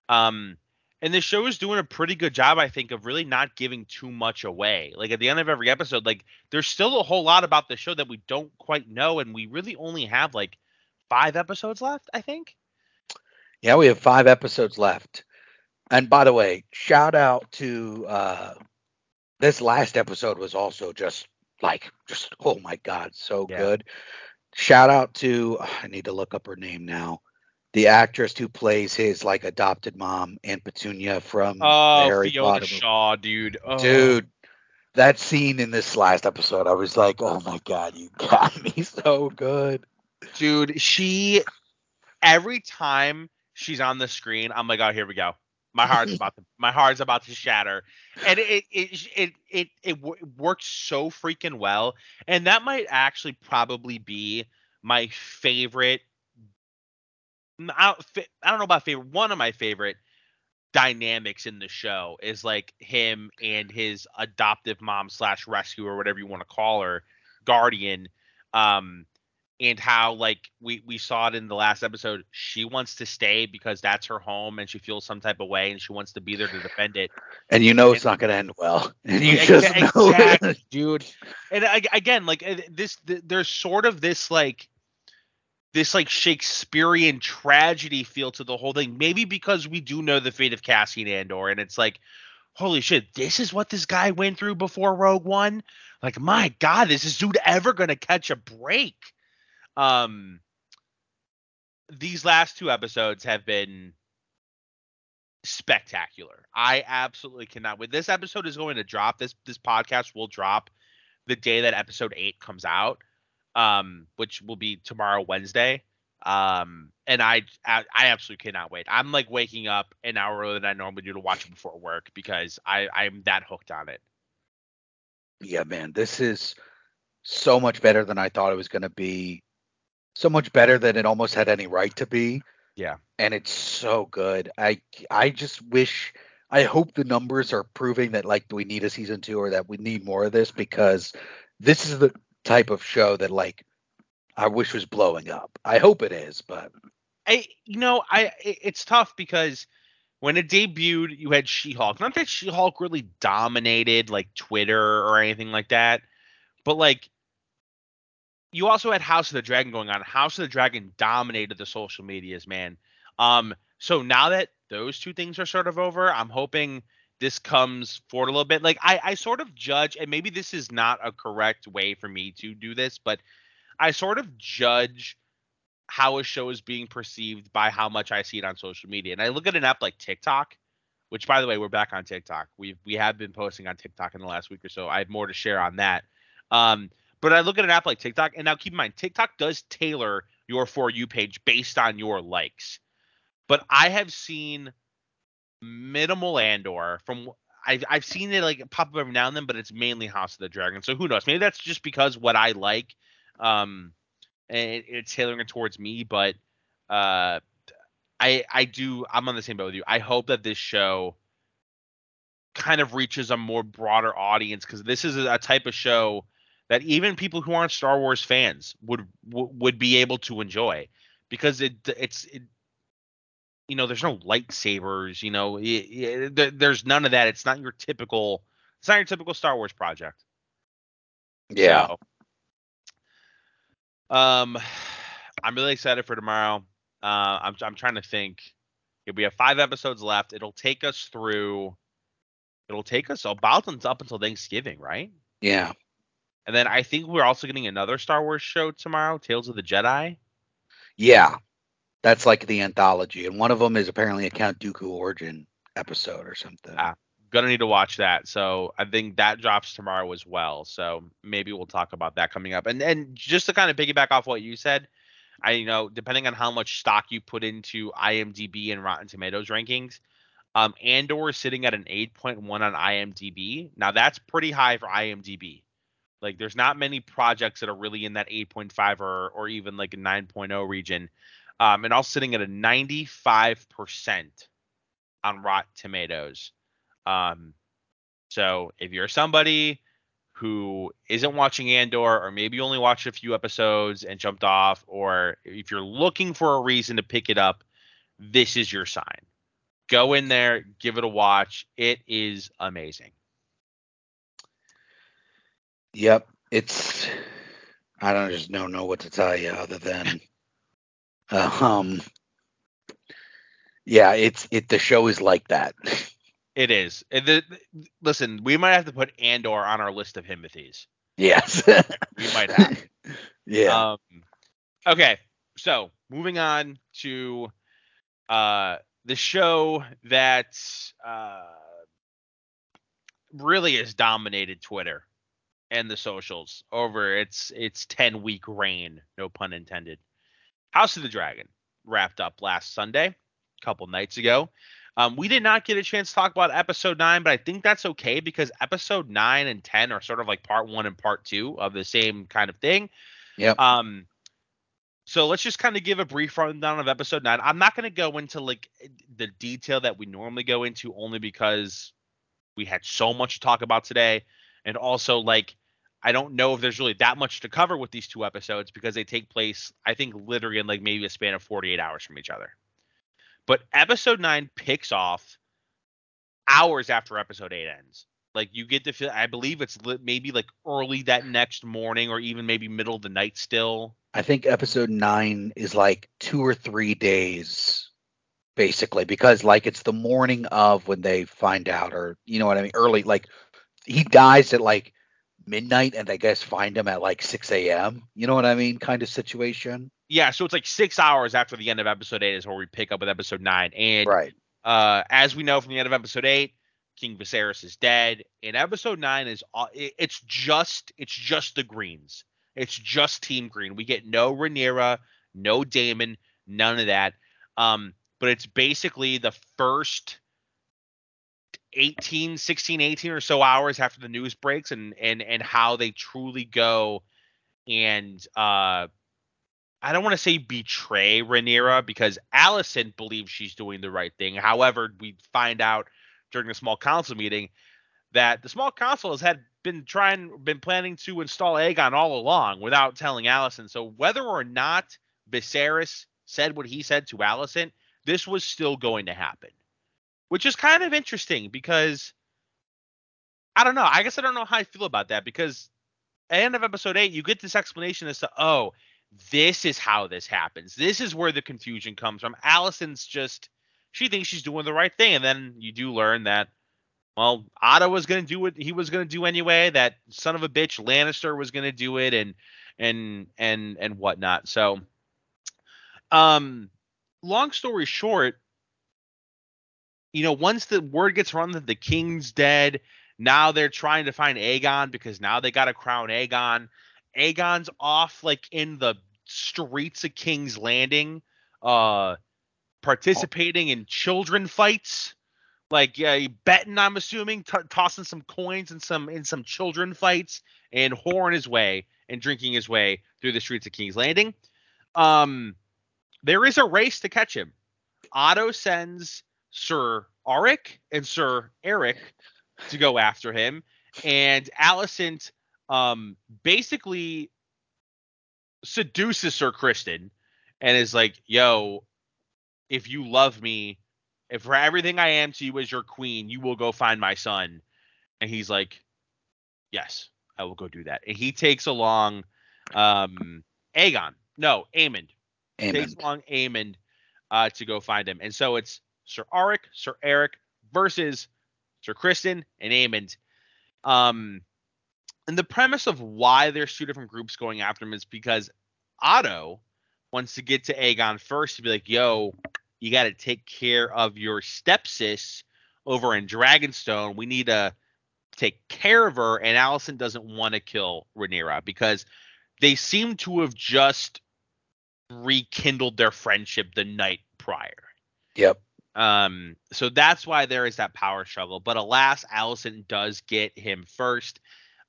A: Um, and the show is doing a pretty good job, I think, of really not giving too much away. Like at the end of every episode, like there's still a whole lot about the show that we don't quite know, and we really only have like five episodes left, I think.
B: Yeah, we have five episodes left. And by the way, shout out to uh, this last episode was also just like just oh my god, so yeah. good. Shout out to I need to look up her name now. The actress who plays his like adopted mom, Aunt Petunia from
A: oh, Harry Fiona Potter. Shaw, dude. Oh.
B: Dude, that scene in this last episode, I was like, oh my god, you [laughs] got me so good.
A: Dude, she every time she's on the screen, I'm like, oh, here we go. My heart's [laughs] about to my heart's about to shatter, and it it it it it, it works so freaking well, and that might actually probably be my favorite. I don't, know about favorite. One of my favorite dynamics in the show is like him and his adoptive mom slash rescue or whatever you want to call her, guardian. Um, and how like we we saw it in the last episode she wants to stay because that's her home and she feels some type of way and she wants to be there to defend it
B: and you know and, it's not going to end well [laughs] and you just know exactly,
A: dude and again like uh, this there's sort of this like this like shakespearean tragedy feel to the whole thing maybe because we do know the fate of cassian andor and it's like holy shit this is what this guy went through before rogue one like my god is this dude ever to catch a break um, these last two episodes have been spectacular. I absolutely cannot wait. This episode is going to drop. This this podcast will drop the day that episode eight comes out, um, which will be tomorrow, Wednesday. Um, and I, I I absolutely cannot wait. I'm like waking up an hour earlier than I normally do to watch it before work because I I'm that hooked on it.
B: Yeah, man, this is so much better than I thought it was going to be so much better than it almost had any right to be.
A: Yeah.
B: And it's so good. I I just wish I hope the numbers are proving that like we need a season 2 or that we need more of this because this is the type of show that like I wish was blowing up. I hope it is, but
A: I you know, I it's tough because when it debuted, you had She-Hulk. Not that She-Hulk really dominated like Twitter or anything like that, but like you also had House of the Dragon going on. House of the Dragon dominated the social medias, man. Um, so now that those two things are sort of over, I'm hoping this comes forward a little bit. Like I, I sort of judge, and maybe this is not a correct way for me to do this, but I sort of judge how a show is being perceived by how much I see it on social media. And I look at an app like TikTok, which by the way, we're back on TikTok. We've we have been posting on TikTok in the last week or so. I have more to share on that. Um, but I look at an app like TikTok, and now keep in mind, TikTok does tailor your for you page based on your likes. But I have seen minimal Andor from I've I've seen it like pop up every now and then, but it's mainly House of the Dragon. So who knows? Maybe that's just because what I like, um, and it's tailoring it towards me. But uh, I I do I'm on the same boat with you. I hope that this show kind of reaches a more broader audience because this is a type of show that even people who aren't Star Wars fans would would be able to enjoy because it it's it, you know there's no lightsabers you know it, it, there's none of that. It's not your typical it's not your typical Star Wars project.
B: Yeah.
A: So, um I'm really excited for tomorrow. Uh I'm I'm trying to think. We have five episodes left it'll take us through it'll take us about up until Thanksgiving right?
B: Yeah.
A: And then I think we're also getting another Star Wars show tomorrow, Tales of the Jedi.
B: Yeah, that's like the anthology, and one of them is apparently a Count Dooku origin episode or something.
A: Ah, gonna need to watch that. So I think that drops tomorrow as well. So maybe we'll talk about that coming up. And and just to kind of piggyback off what you said, I you know depending on how much stock you put into IMDb and Rotten Tomatoes rankings, um, Andor is sitting at an 8.1 on IMDb. Now that's pretty high for IMDb. Like there's not many projects that are really in that 8.5 or or even like a 9.0 region. Um, and all sitting at a 95% on Rotten Tomatoes. Um, so if you're somebody who isn't watching Andor, or maybe you only watched a few episodes and jumped off, or if you're looking for a reason to pick it up, this is your sign. Go in there, give it a watch. It is amazing.
B: Yep, it's I don't just don't know what to tell you other than um yeah, it's it the show is like that.
A: It is. The, listen, we might have to put Andor on our list of Himothy's.
B: Yes.
A: we might have. [laughs]
B: Yeah. Um,
A: okay, so moving on to uh the show that uh really has dominated Twitter and the socials over its its 10 week reign, no pun intended. House of the Dragon wrapped up last Sunday, a couple nights ago. Um, we did not get a chance to talk about episode nine, but I think that's okay because episode nine and ten are sort of like part one and part two of the same kind of thing.
B: Yeah.
A: Um. So let's just kind of give a brief rundown of episode nine. I'm not going to go into like the detail that we normally go into, only because we had so much to talk about today and also like I don't know if there's really that much to cover with these two episodes because they take place, I think, literally in like maybe a span of 48 hours from each other. But episode nine picks off hours after episode eight ends. Like you get to feel, I believe it's maybe like early that next morning or even maybe middle of the night still.
B: I think episode nine is like two or three days basically because like it's the morning of when they find out or you know what I mean early like he dies at like midnight and I guess find him at like 6 a.m. You know what I mean? Kind of situation.
A: Yeah, so it's like six hours after the end of episode eight is where we pick up with episode nine. And
B: right.
A: uh, as we know from the end of episode eight, King Viserys is dead. And episode nine is it's just it's just the Greens. It's just Team Green. We get no Rhaenyra, no Daemon, none of that. Um, but it's basically the first 18 16 18 or so hours after the news breaks and and and how they truly go and uh I don't want to say betray Rhaenyra because Alicent believes she's doing the right thing. However, we find out during the small council meeting that the small council has had been trying been planning to install Aegon all along without telling Alicent. So whether or not Viserys said what he said to Alicent, this was still going to happen which is kind of interesting because I don't know. I guess I don't know how I feel about that because at the end of episode eight, you get this explanation as to oh, this is how this happens. This is where the confusion comes from. Alicent's just she thinks she's doing the right thing, and then you do learn that well, Otto was gonna do what he was gonna do anyway. That son of a bitch Lannister was gonna do it, and and and and whatnot. So Um, long story short, you know, once the word gets run that the king's dead, now they're trying to find Aegon because now they got to crown Aegon. Aegon's off like in the streets of King's Landing, uh, participating in children fights, like yeah, betting. I'm assuming t- tossing some coins and some in some children fights and whoring his way and drinking his way through the streets of King's Landing. Um, there is a race to catch him. Otto sends Sir Arryk and Sir Erryk to go after him, and Alicent um basically seduces Sir Criston and is like, "Yo, if you love me, if for everything I am to you as your queen, you will go find my son." And he's like, "Yes, I will go do that." And he takes along um Aegon, no, Aemond. Takes along Aemond uh, to go find him. And so it's Sir Arryk, Sir Erryk versus Sir Criston and Aemond. Um, and the premise of why there's two different groups going after him is because Otto wants to get to Aegon first to be like, yo, you got to take care of your stepsis over in Dragonstone. We need to take care of her. And Alicent doesn't want to kill Rhaenyra because they seem to have just rekindled their friendship the night prior.
B: Yep.
A: Um, so that's why there is that power struggle. But alas, Alicent does get him first.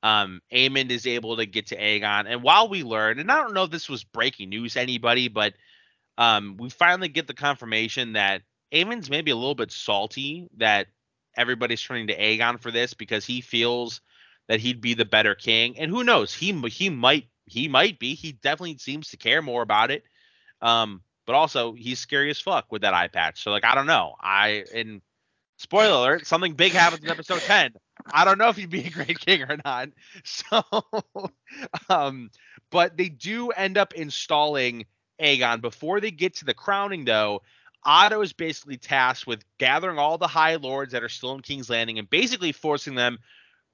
A: Um, Aemond is able to get to Aegon, and while we learn, and I don't know if this was breaking news to anybody, but um, we finally get the confirmation that Aemond's maybe a little bit salty that everybody's turning to Aegon for this because he feels that he'd be the better king, and who knows, he he might he might be. He definitely seems to care more about it. Um, but also he's scary as fuck with that eye patch. So like I don't know. I and spoiler alert, something big happens in episode 10. I don't know if he'd be a great king or not. [laughs] So um but they do end up installing Aegon before they get to the crowning though. Otto is basically tasked with gathering all the high lords that are still in King's Landing and basically forcing them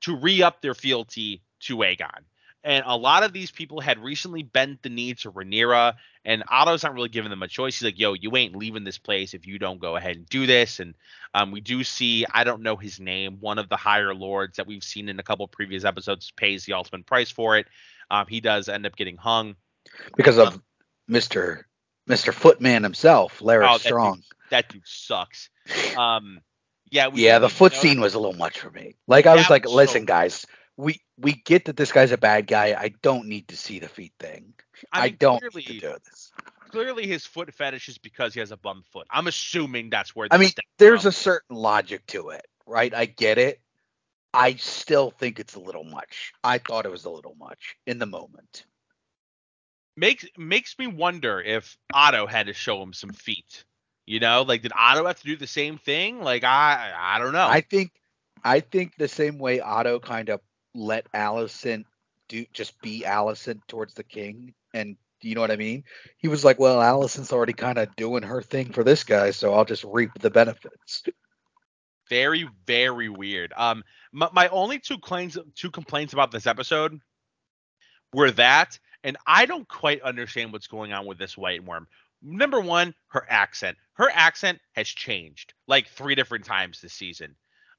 A: to re-up their fealty to Aegon. And a lot of these people had recently bent the knee to Rhaenyra, and Otto's not really giving them a choice. He's like, "Yo, you ain't leaving this place if you don't go ahead and do this." And um, we do see, I don't know his name, one of the higher lords that we've seen in a couple previous episodes pays the ultimate price for it. Um, he does end up getting hung
B: Because of Mr. Mr. Footman himself, Larys
A: Oh, that
B: Strong.
A: that dude sucks. Um, yeah, we
B: Yeah, the foot scene was a little much for me. Like I was
A: That
B: like,
A: so-
B: listen, guys, we we get that this guy's a bad guy. I don't need to see the feet thing. I,
A: I,
B: don't
A: clearly,
B: need to do this.
A: clearly his foot fetish is because he has a bum foot. I'm assuming that's where.
B: I mean, there's
A: from.
B: a certain logic to it, right? I get it. I still think it's a little much. I thought it was a little much in the moment.
A: makes makes me wonder if Otto had to show him some feet. You know, like did Otto have to do the same thing? Like I I don't know.
B: I think I think the same way Otto kind of let Alicent do just be Alicent towards the king and you know what I mean? He was like, Well, Alicent's already kind of doing her thing for this guy, so I'll just reap the benefits.
A: very very weird. Um, my, my only two claims two complaints about this episode were that, and I don't quite understand what's going on with this white worm. Number one, her accent. Her accent has changed like three different times this season.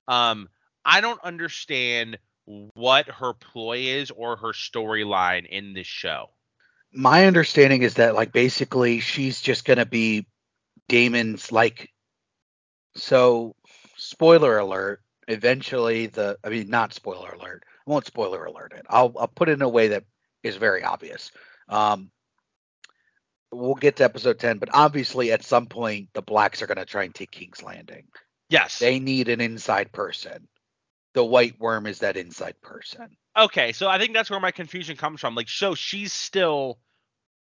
A: Um, I don't understand what her ploy is or her storyline in this show.
B: My understanding is that like basically she's just gonna be Daemon's like so spoiler alert, eventually the I mean not spoiler alert. I won't spoiler alert it. I'll I'll put it in a way that is very obvious. Um we'll get to episode 10, but obviously at some point the blacks are going to try and take King's Landing.
A: Yes.
B: They need an inside person. The white worm is that inside person.
A: Okay, so I think that's where my confusion comes from. Like, so she's still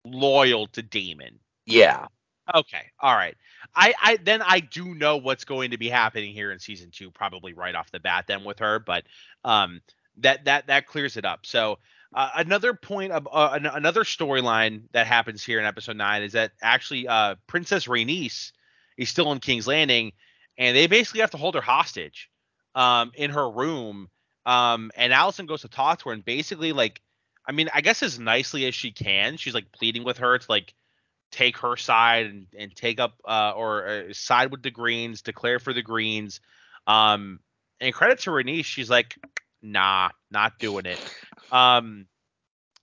A: loyal to Daemon.
B: Yeah.
A: Okay, all right. I, I then I do know what's going to be happening here in season two, probably right off the bat, then with her. But um, that that that clears it up. So uh, another point of uh, an, another storyline that happens here in episode nine is that actually uh, Princess Rhaenys is still in King's Landing, and they basically have to hold her hostage um, in her room. Um, and Alicent goes to talk to her, and basically like, I mean, I guess as nicely as she can, she's like pleading with her to like take her side and, and take up uh, or uh, side with the Greens, declare for the Greens. Um, and credit to Rhaenys, she's like, nah, not doing it. Um,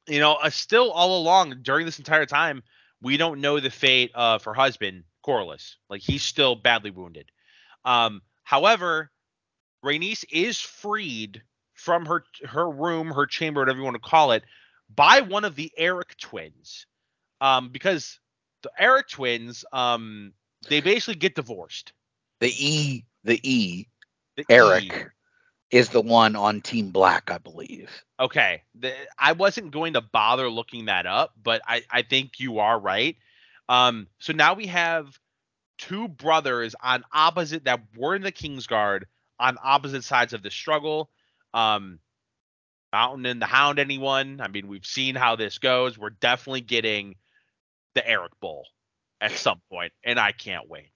A: you know, uh, still all along during this entire time, we don't know the fate of her husband, Corlys. Like he's still badly wounded. Um, however, Rhaenys is freed from her her room, her chamber, whatever you want to call it, by one of the Erryk twins. Um, because the Erryk twins, um, they basically get divorced.
B: The E, the E,
A: The
B: Erryk
A: E-
B: is the one on Team Black, I believe.
A: Okay, the, I wasn't going to bother looking that up, but I, I think you are right. Um, so now we have two brothers on opposite that were in the Kingsguard on opposite sides of the struggle. Um, Mountain and the Hound, anyone? I mean, we've seen how this goes. We're definitely getting the Erryk Bowl at some point, and I can't wait.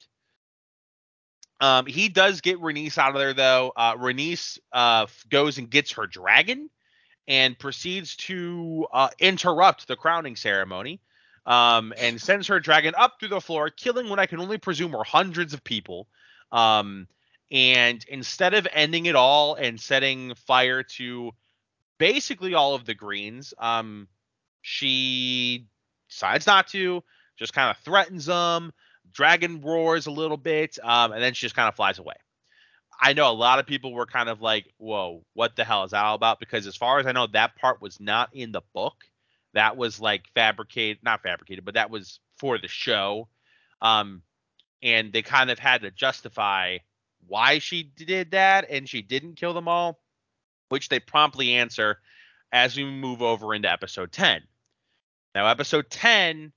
A: Um, he does get Rhaenys out of there though. Uh, Rhaenys uh, goes and gets her dragon and proceeds to uh, interrupt the crowning ceremony um, and sends her dragon up through the floor, killing what I can only presume are hundreds of people. Um, and instead of ending it all and setting fire to basically all of the greens, um, she decides not to, just kind of threatens them. Dragon roars a little bit, um, and then she just kind of flies away. I know a lot of people were kind of like, "Whoa, what the hell is that all about?" Because as far as I know, that part was not in the book. That was like fabricated, not fabricated, but that was for the show. Um, and they kind of had to justify why she did that and she didn't kill them all, which they promptly answer as we move over into episode 10. Now, episode 10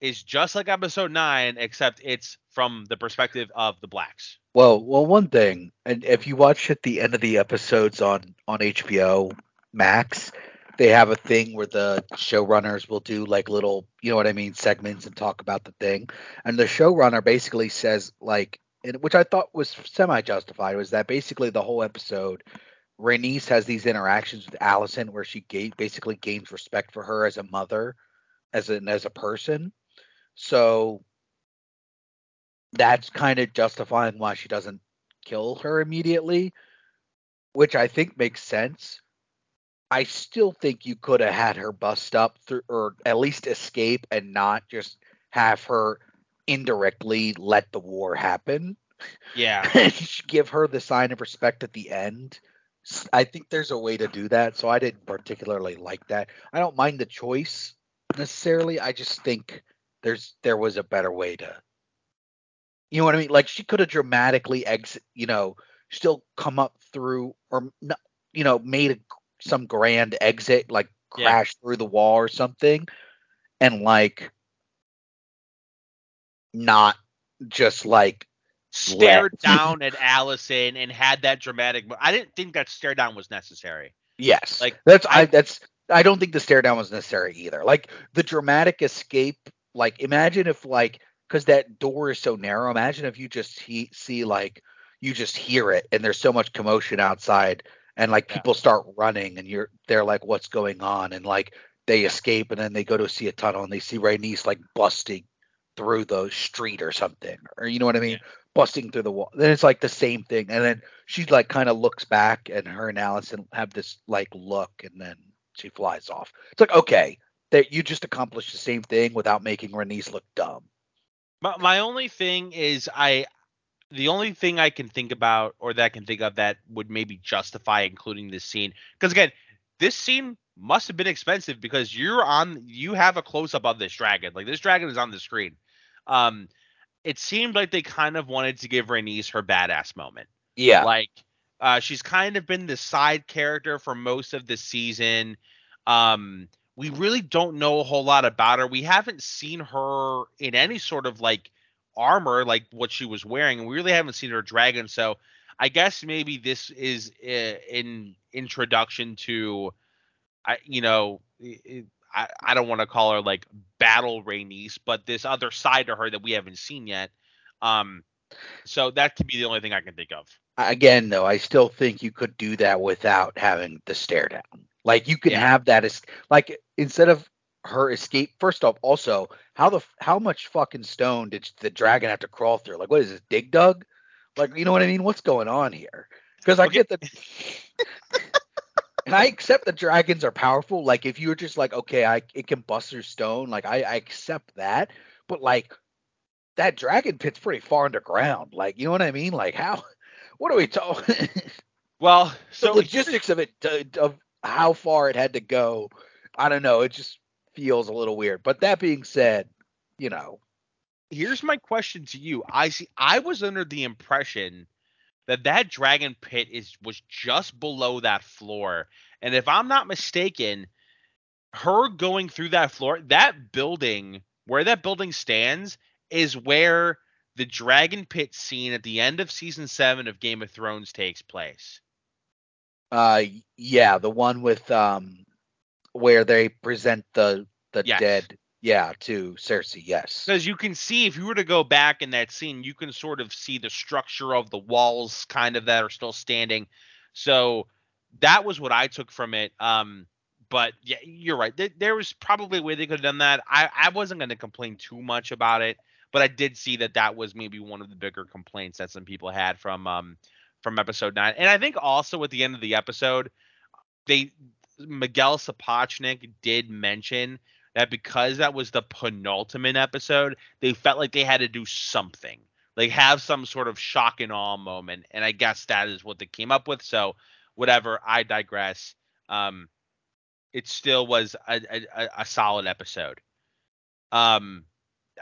A: is just like episode 9, except it's from the perspective of the blacks.
B: Well, well, one thing, and if you watch at the end of the episodes on on HBO Max, they have a thing where the showrunners will do like little, you know what I mean, segments and talk about the thing. And the showrunner basically says like, and which I thought was semi justified, was that basically the whole episode, Rhaenys has these interactions with Alicent where she ga- basically gains respect for her as a mother, as an as a person. So that's kind of justifying why she doesn't kill her immediately, which I think makes sense. I still think you could have had her bust up through, or at least escape and not just have her indirectly let the war happen.
A: Yeah. [laughs]
B: Give her the sign of respect at the end. I think there's a way to do that, so I didn't particularly like that. I don't mind the choice necessarily. I just think there's there was a better way to you know what I mean? Like she could have dramatically exit, you know, still come up through or you know, made a, some grand exit, like
A: Yeah.
B: crash through the wall or something, and like not just like
A: Stared [laughs] down at Alicent and had that dramatic. I didn't think that stare down was necessary.
B: yes,
A: Like,
B: that's I,
A: I-
B: that's I don't think the stare down was necessary either. Like the dramatic escape, like imagine if like because that door is so narrow. Imagine if you just he, see like you just hear it and there's so much commotion outside and like
A: Yeah.
B: people start running and you're they're like what's going on and like they escape and then they go to see a tunnel and they see Rhaenys like busting through the street or something or you know what I mean? Busting through the wall then it's like the same thing and then she like kind of looks back and her and Alicent have this like look and then she flies off. It's like okay that you just accomplished the same thing without making Rhaenys look dumb.
A: My, my only thing is I the only thing I can think about or that I can think of that would maybe justify including this scene because again this scene must have been expensive because you're on you have a close up of this dragon like this dragon is on the screen um it seemed like they kind of wanted to give Rhaenys her badass moment
B: yeah
A: like uh, she's kind of been the side character for most of the season. Um, we really don't know a whole lot about her. We haven't seen her in any sort of like armor, like what she was wearing, and we really haven't seen her dragon. So I guess maybe this is an in introduction to, I you know, i- i- don't want to call her like battle Rhaenys, but this other side to her that we haven't seen yet. Um, so that could be the only thing I can think of.
B: again though i still think you could do that without having the stare down like you can
A: Yeah.
B: have that as like instead of her escape. First off, also how the how much fucking stone did the dragon have to crawl through? Like, what is this, Dig Dug? Like, you know what I mean? What's going on here? Because I okay. get that. [laughs] and I accept that dragons are powerful. Like, if you were just like, okay, I it can bust through stone, like I, I accept that. But like, that dragon pit's pretty far underground. Like, you know what I mean? Like, how? [laughs] What are we talking? [laughs]
A: well, so
B: the logistics of it, uh, of how far it had to go, I don't know. It just feels a little weird. But that being said, you know,
A: here's my question to you. I see. I was under the impression that that dragon pit is was just below that floor, and if I'm not mistaken, her going through that floor, that building where that building stands is where the dragon pit scene at the end of season seven of Game of Thrones takes place.
B: Uh, yeah, the one with um, where they present the the yes. dead yeah to cersei yes.
A: Because you can see if you were to go back in that scene you can sort of see the structure of the walls kind of that are still standing. So that was what i took from it um but yeah you're right. There, there was probably a way they could have done that. I i wasn't going to complain too much about it but i did see that that was maybe one of the bigger complaints that some people had from um from episode 9 and i think also at the end of the episode they Miguel Sapochnik did mention that because that was the penultimate episode, they felt like they had to do something, like have some sort of shock and awe moment. And I guess that is what they came up with. So, whatever, I digress. Um, it still was a, a, a solid episode. Um,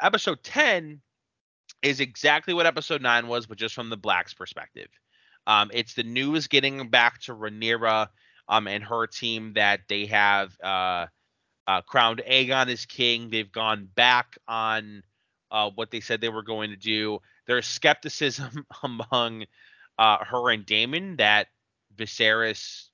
A: episode 10 is exactly what episode 9 was, but just from the Blacks' perspective. Um, it's the news getting back to Rhaenyra um, and her team that they have uh, uh, crowned Aegon as king. They've gone back on uh, what they said they were going to do. There's skepticism [laughs] among uh, her and Daemon that Viserys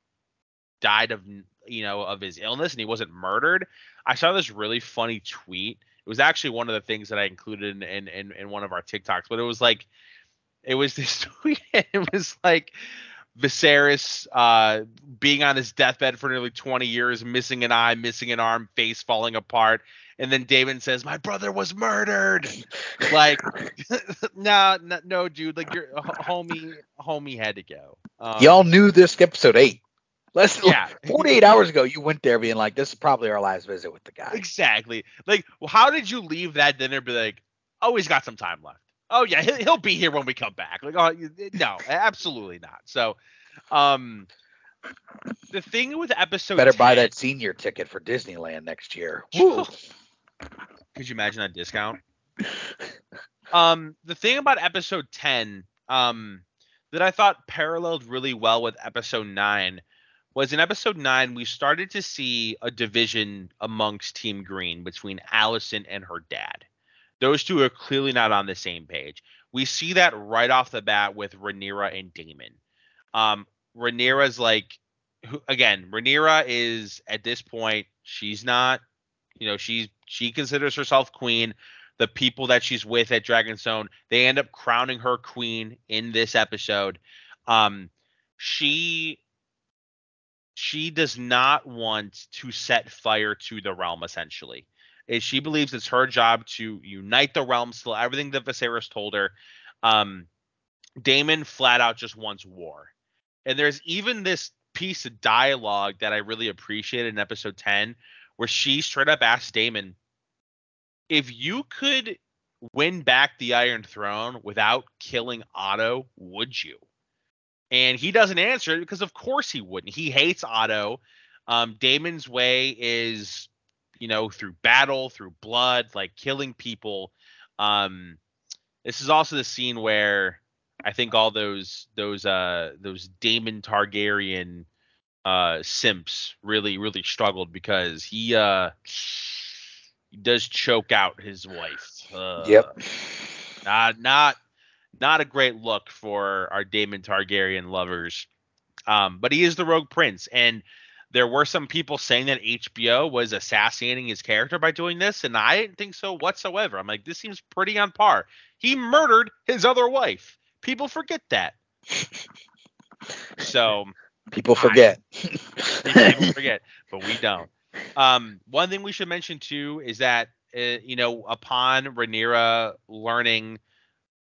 A: died of you know of his illness and he wasn't murdered. I saw this really funny tweet. It was actually one of the things that I included in in, in one of our TikToks, but it was like it was this [laughs] tweet. It was like Viserys uh, being on his deathbed for nearly 20 years, missing an eye, missing an arm, face falling apart, and then Daemon says, "My brother was murdered." like, [laughs] no, no, no, dude. Like your homie, homie had to go.
B: Um, Y'all knew this episode eight. Less yeah. [laughs] 48 hours ago, you went there being like, "This is probably our last visit with the guy."
A: Exactly. Like, well, how did you leave that dinner? Be like, "Oh, he's got some time left." Oh yeah, he'll, he'll be here when we come back. Like, oh no, absolutely not. So, um, the thing with episode
B: better
A: 10,
B: buy that senior ticket for Disneyland next year. [laughs]
A: Could you imagine that discount? um, the thing about episode ten, um, that I thought paralleled really well with episode nine was in episode nine we started to see a division amongst Team Green between Alicent and her dad. Those two are clearly not on the same page. We see that right off the bat with Rhaenyra and Daemon. Um, Rhaenyra's like, again, Rhaenyra is at this point, she's not, you know, she's she considers herself queen. The people that she's with at Dragonstone, they end up crowning her queen in this episode. Um, she she does not want to set fire to the realm essentially is she believes it's her job to unite the realm, still everything that Viserys told her. Um, Daemon flat out just wants war. And there's even this piece of dialogue that I really appreciated in episode 10 where she straight up asked Daemon, if you could win back the Iron Throne without killing Otto, would you? And he doesn't answer it because of course he wouldn't. He hates Otto. Um, Daemon's way is you know, through battle, through blood, like killing people. Um, this is also the scene where I think all those those uh those Daemon Targaryen uh simps really really struggled because he uh he does choke out his wife. Uh,
B: yep.
A: Not not not a great look for our Daemon Targaryen lovers. Um, but he is the Rogue Prince, and there were some people saying that HBO was assassinating his character by doing this, and I didn't think so whatsoever. I'm like, this seems pretty on par. He murdered his other wife. People forget that. So [laughs]
B: people forget.
A: I, [laughs] people forget, but we don't. Um, one thing we should mention too is that uh, you know upon Rhaenyra learning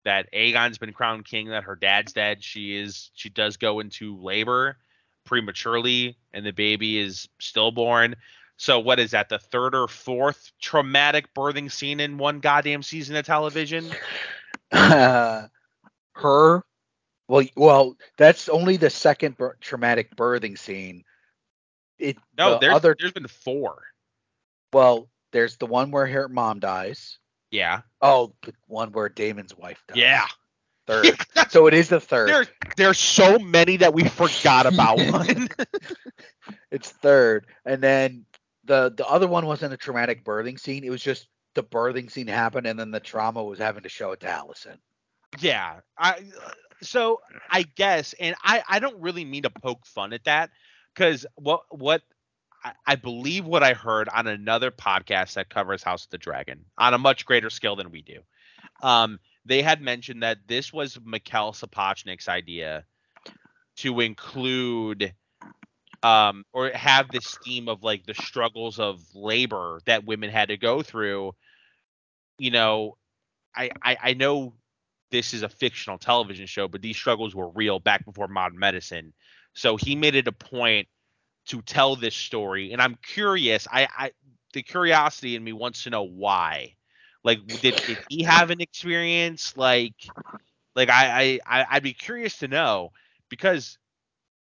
A: that Aegon's been crowned king, that her dad's dead, she is she does go into labor prematurely, and the baby is stillborn. So what is that? The third or fourth traumatic birthing scene in one goddamn season of television?
B: Uh, [laughs] her, well, well, that's only the second traumatic birthing scene. It
A: No,
B: the
A: there's
B: other
A: there's been four.
B: well, there's the one where her mom dies.
A: Yeah.
B: Oh, the one where Daemon's wife dies.
A: Yeah.
B: Third. [laughs] so it is the third.
A: There, there's so many that we forgot about [laughs] one.
B: It's third, and then the the other one wasn't a traumatic birthing scene. It was just the birthing scene happened, and then the trauma was having to show it to Alicent.
A: yeah. I so I guess, and I I don't really mean to poke fun at that because what what I, I believe what I heard on another podcast that covers House of the Dragon on a much greater scale than we do. Um, they had mentioned that this was Miguel Sapochnik's idea to include um, or have this theme of like the struggles of labor that women had to go through. You know, I, I I know this is a fictional television show, but these struggles were real back before modern medicine. So he made it a point to tell this story, and I'm curious. I, I the curiosity in me wants to know why. Like, did, did he have an experience? Like, like I, I I'd be curious to know because,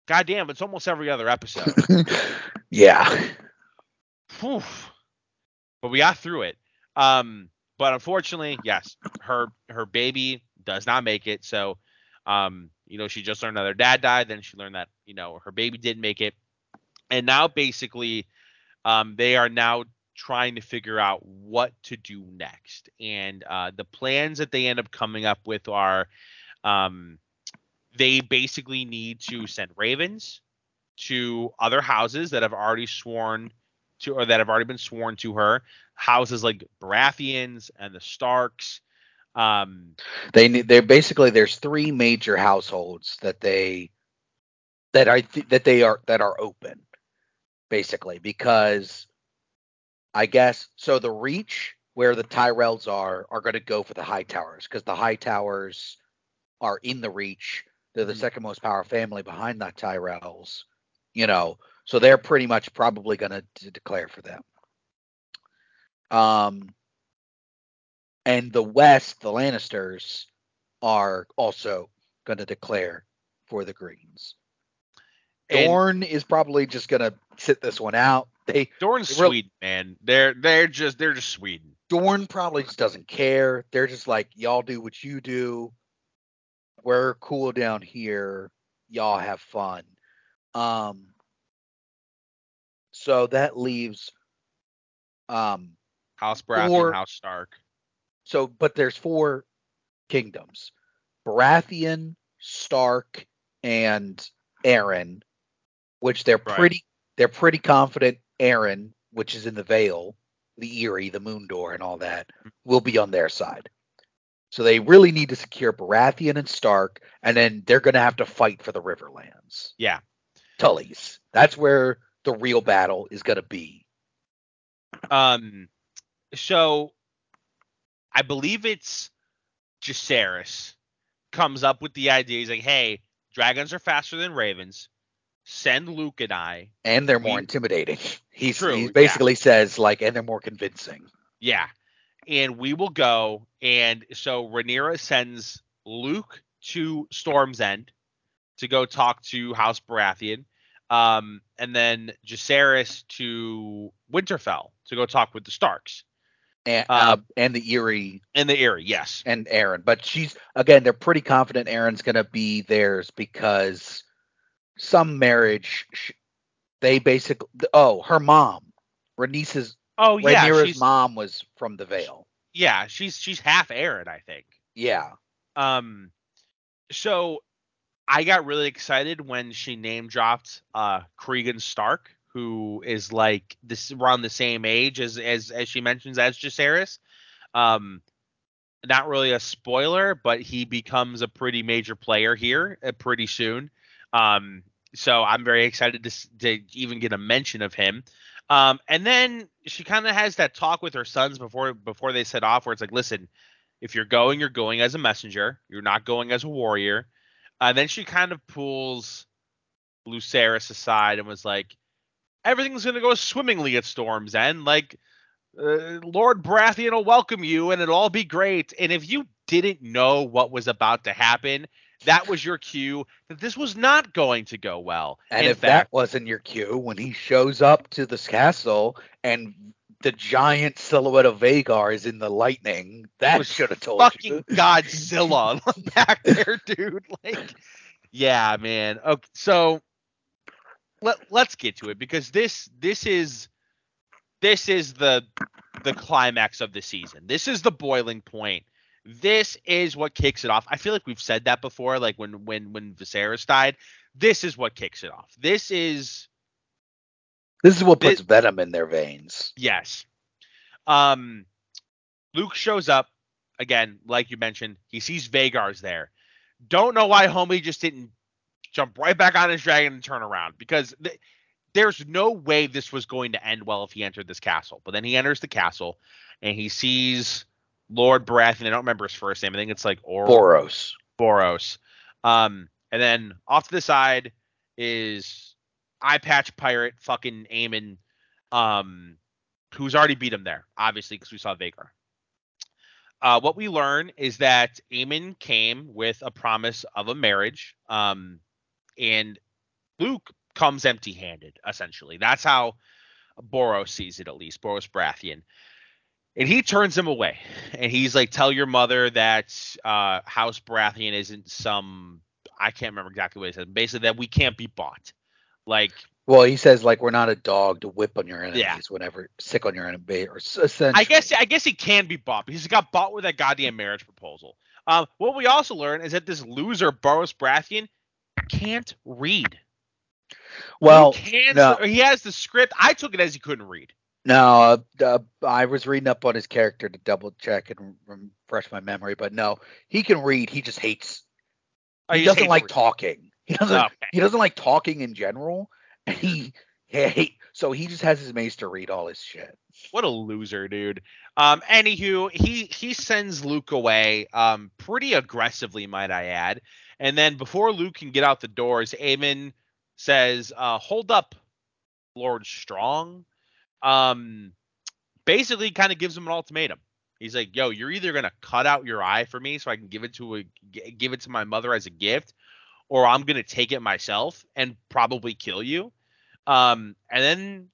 A: goddamn, it's almost every other episode. [laughs]
B: yeah.
A: Whew. But we got through it. Um, but unfortunately, yes, her her baby does not make it. So, um, you know, she just learned that her dad died. Then she learned that you know her baby didn't make it, and now basically, um, they are now trying to figure out what to do next. And uh, the plans that they end up coming up with are, um, they basically need to send ravens to other houses that have already sworn to or that have already been sworn to her houses like Baratheons and the Starks um
B: They. They're basically there's three major households that they that I th- that they are that are open, basically because I guess so. The Reach where the Tyrells are are going to go for the Hightowers because the Hightowers are in the Reach. They're the
A: Mhm.
B: second most powerful family behind the Tyrells. You know, so they're pretty much probably going to declare for them. Um, and the West, the Lannisters, are also going to declare for the Greens.
A: and
B: Dorne is probably just going to sit this one out. They
A: Dorne's
B: they
A: Sweden, man. They're they're just they're just Sweden.
B: Dorne probably just doesn't care. They're just like, y'all do what you do. We're cool down here. Y'all have fun. Um, so that leaves, um,
A: House Baratheon,
B: Or-
A: House Stark.
B: so but there's four kingdoms: Baratheon, Stark, and Arryn, which they're
A: Right.
B: pretty they're pretty confident Arryn, which is in the Vale, the Eyrie, the Moon Door, and all that, will be on their side. So they really need to secure Baratheon and Stark, and then they're going to have to fight for the Riverlands,
A: Yeah.
B: Tully's. That's where the real battle is going to be.
A: Um so I believe it's Jacaerys comes up with the idea. He's like, hey, dragons are faster than ravens. Send Luke and I
B: And they're more
A: We-
B: intimidating. [laughs] He's,
A: True,
B: he
A: yeah.
B: basically says like, and they're more convincing.
A: Yeah. And we will go. And so Rhaenyra sends Luke to Storm's End to go talk to House Baratheon. Um, and then Jacaerys to Winterfell to go talk with the Starks
B: and
A: Uh,
B: uh, and the Eerie
A: and the Eyrie. Yes.
B: and Arryn. But she's again, they're pretty confident Arryn's gonna be theirs because some marriage. They basically oh her mom, Rhaenys's
A: Oh yeah.
B: Rhaenyra's
A: She's,
B: mom was from the Vale.
A: yeah. She's she's half Arryn, I think.
B: Yeah,
A: Um, so I got really excited when she name dropped uh Cregan Stark, who is like this around the same age as as as she mentions as Jacaerys. Um, not really a spoiler, but he becomes a pretty major player here uh, pretty soon. Um, so I'm very excited to to even get a mention of him. Um, and then she kind of has that talk with her sons before before they set off, where it's like, listen, if you're going, you're going as a messenger. You're not going as a warrior. Uh, then she kind of pulls Lucerys aside and was like, everything's gonna go swimmingly at Storm's End. Like, uh, Lord Baratheon will welcome you, and it'll all be great. And if you didn't know what was about to happen, that was your cue that this was not going to go well.
B: And
A: In
B: if
A: fact,
B: that wasn't your cue, when he shows up to this castle and the giant silhouette of Vhagar is in the lightning, that should have told
A: fucking
B: you.
A: Fucking Godzilla [laughs] back there, dude. Like, yeah, man. Okay, so let let's get to it because this this is this is the the climax of the season. This is the boiling point. This is what kicks it off. I feel like we've said that before, like when when when Viserys died. This is what kicks it off. This is
B: This is what puts venom in their veins.
A: Yes. Um, Luke shows up again, like you mentioned. He sees Vhagar's there. Don't know why homie just didn't jump right back on his dragon and turn around because th- there's no way this was going to end well if he entered this castle. But then he enters the castle and he sees Lord Baratheon. I don't remember his first name. I think it's like or
B: Borros.
A: Borros. Um, and then off to the side is eye patch pirate fucking Aemond, um, who's already beat him there, obviously because we saw Vhagar. Uh, what we learn is that Aemond came with a promise of a marriage, um, and Luke comes empty-handed. Essentially, that's how Borros sees it, at least Borros Baratheon. And he turns him away, and he's like, "Tell your mother that uh, House Baratheon isn't some I can't remember exactly what he said. Basically, that we can't be bought. Like,
B: Well, he says like we're not a dog to whip on your enemies
A: Yeah.
B: whenever sick on your enemy or essentially.
A: I guess I guess he can be bought because he got bought with that goddamn marriage proposal. Um, what we also learn is that this loser Borros Baratheon can't read.
B: Well,
A: he, can't,
B: no.
A: he has the script. I took it as he couldn't read.
B: No, uh, uh, I was reading up on his character to double check and refresh my memory, but no, he can read. He just hates.
A: Oh,
B: he doesn't
A: hate
B: like talking. [laughs] He doesn't.
A: Okay.
B: He doesn't like talking in general. And he [laughs] hate. So he just has his mace to read all his shit.
A: What a loser, dude. Um, anywho, he he sends Luke away, um, pretty aggressively, might I add. And then before Luke can get out the doors, Aemond says, uh, "Hold up, Lord Strong." Um, basically, kind of gives him an ultimatum. He's like, "Yo, you're either gonna cut out your eye for me so I can give it to a, give it to my mother as a gift, or I'm gonna take it myself and probably kill you." Um, and then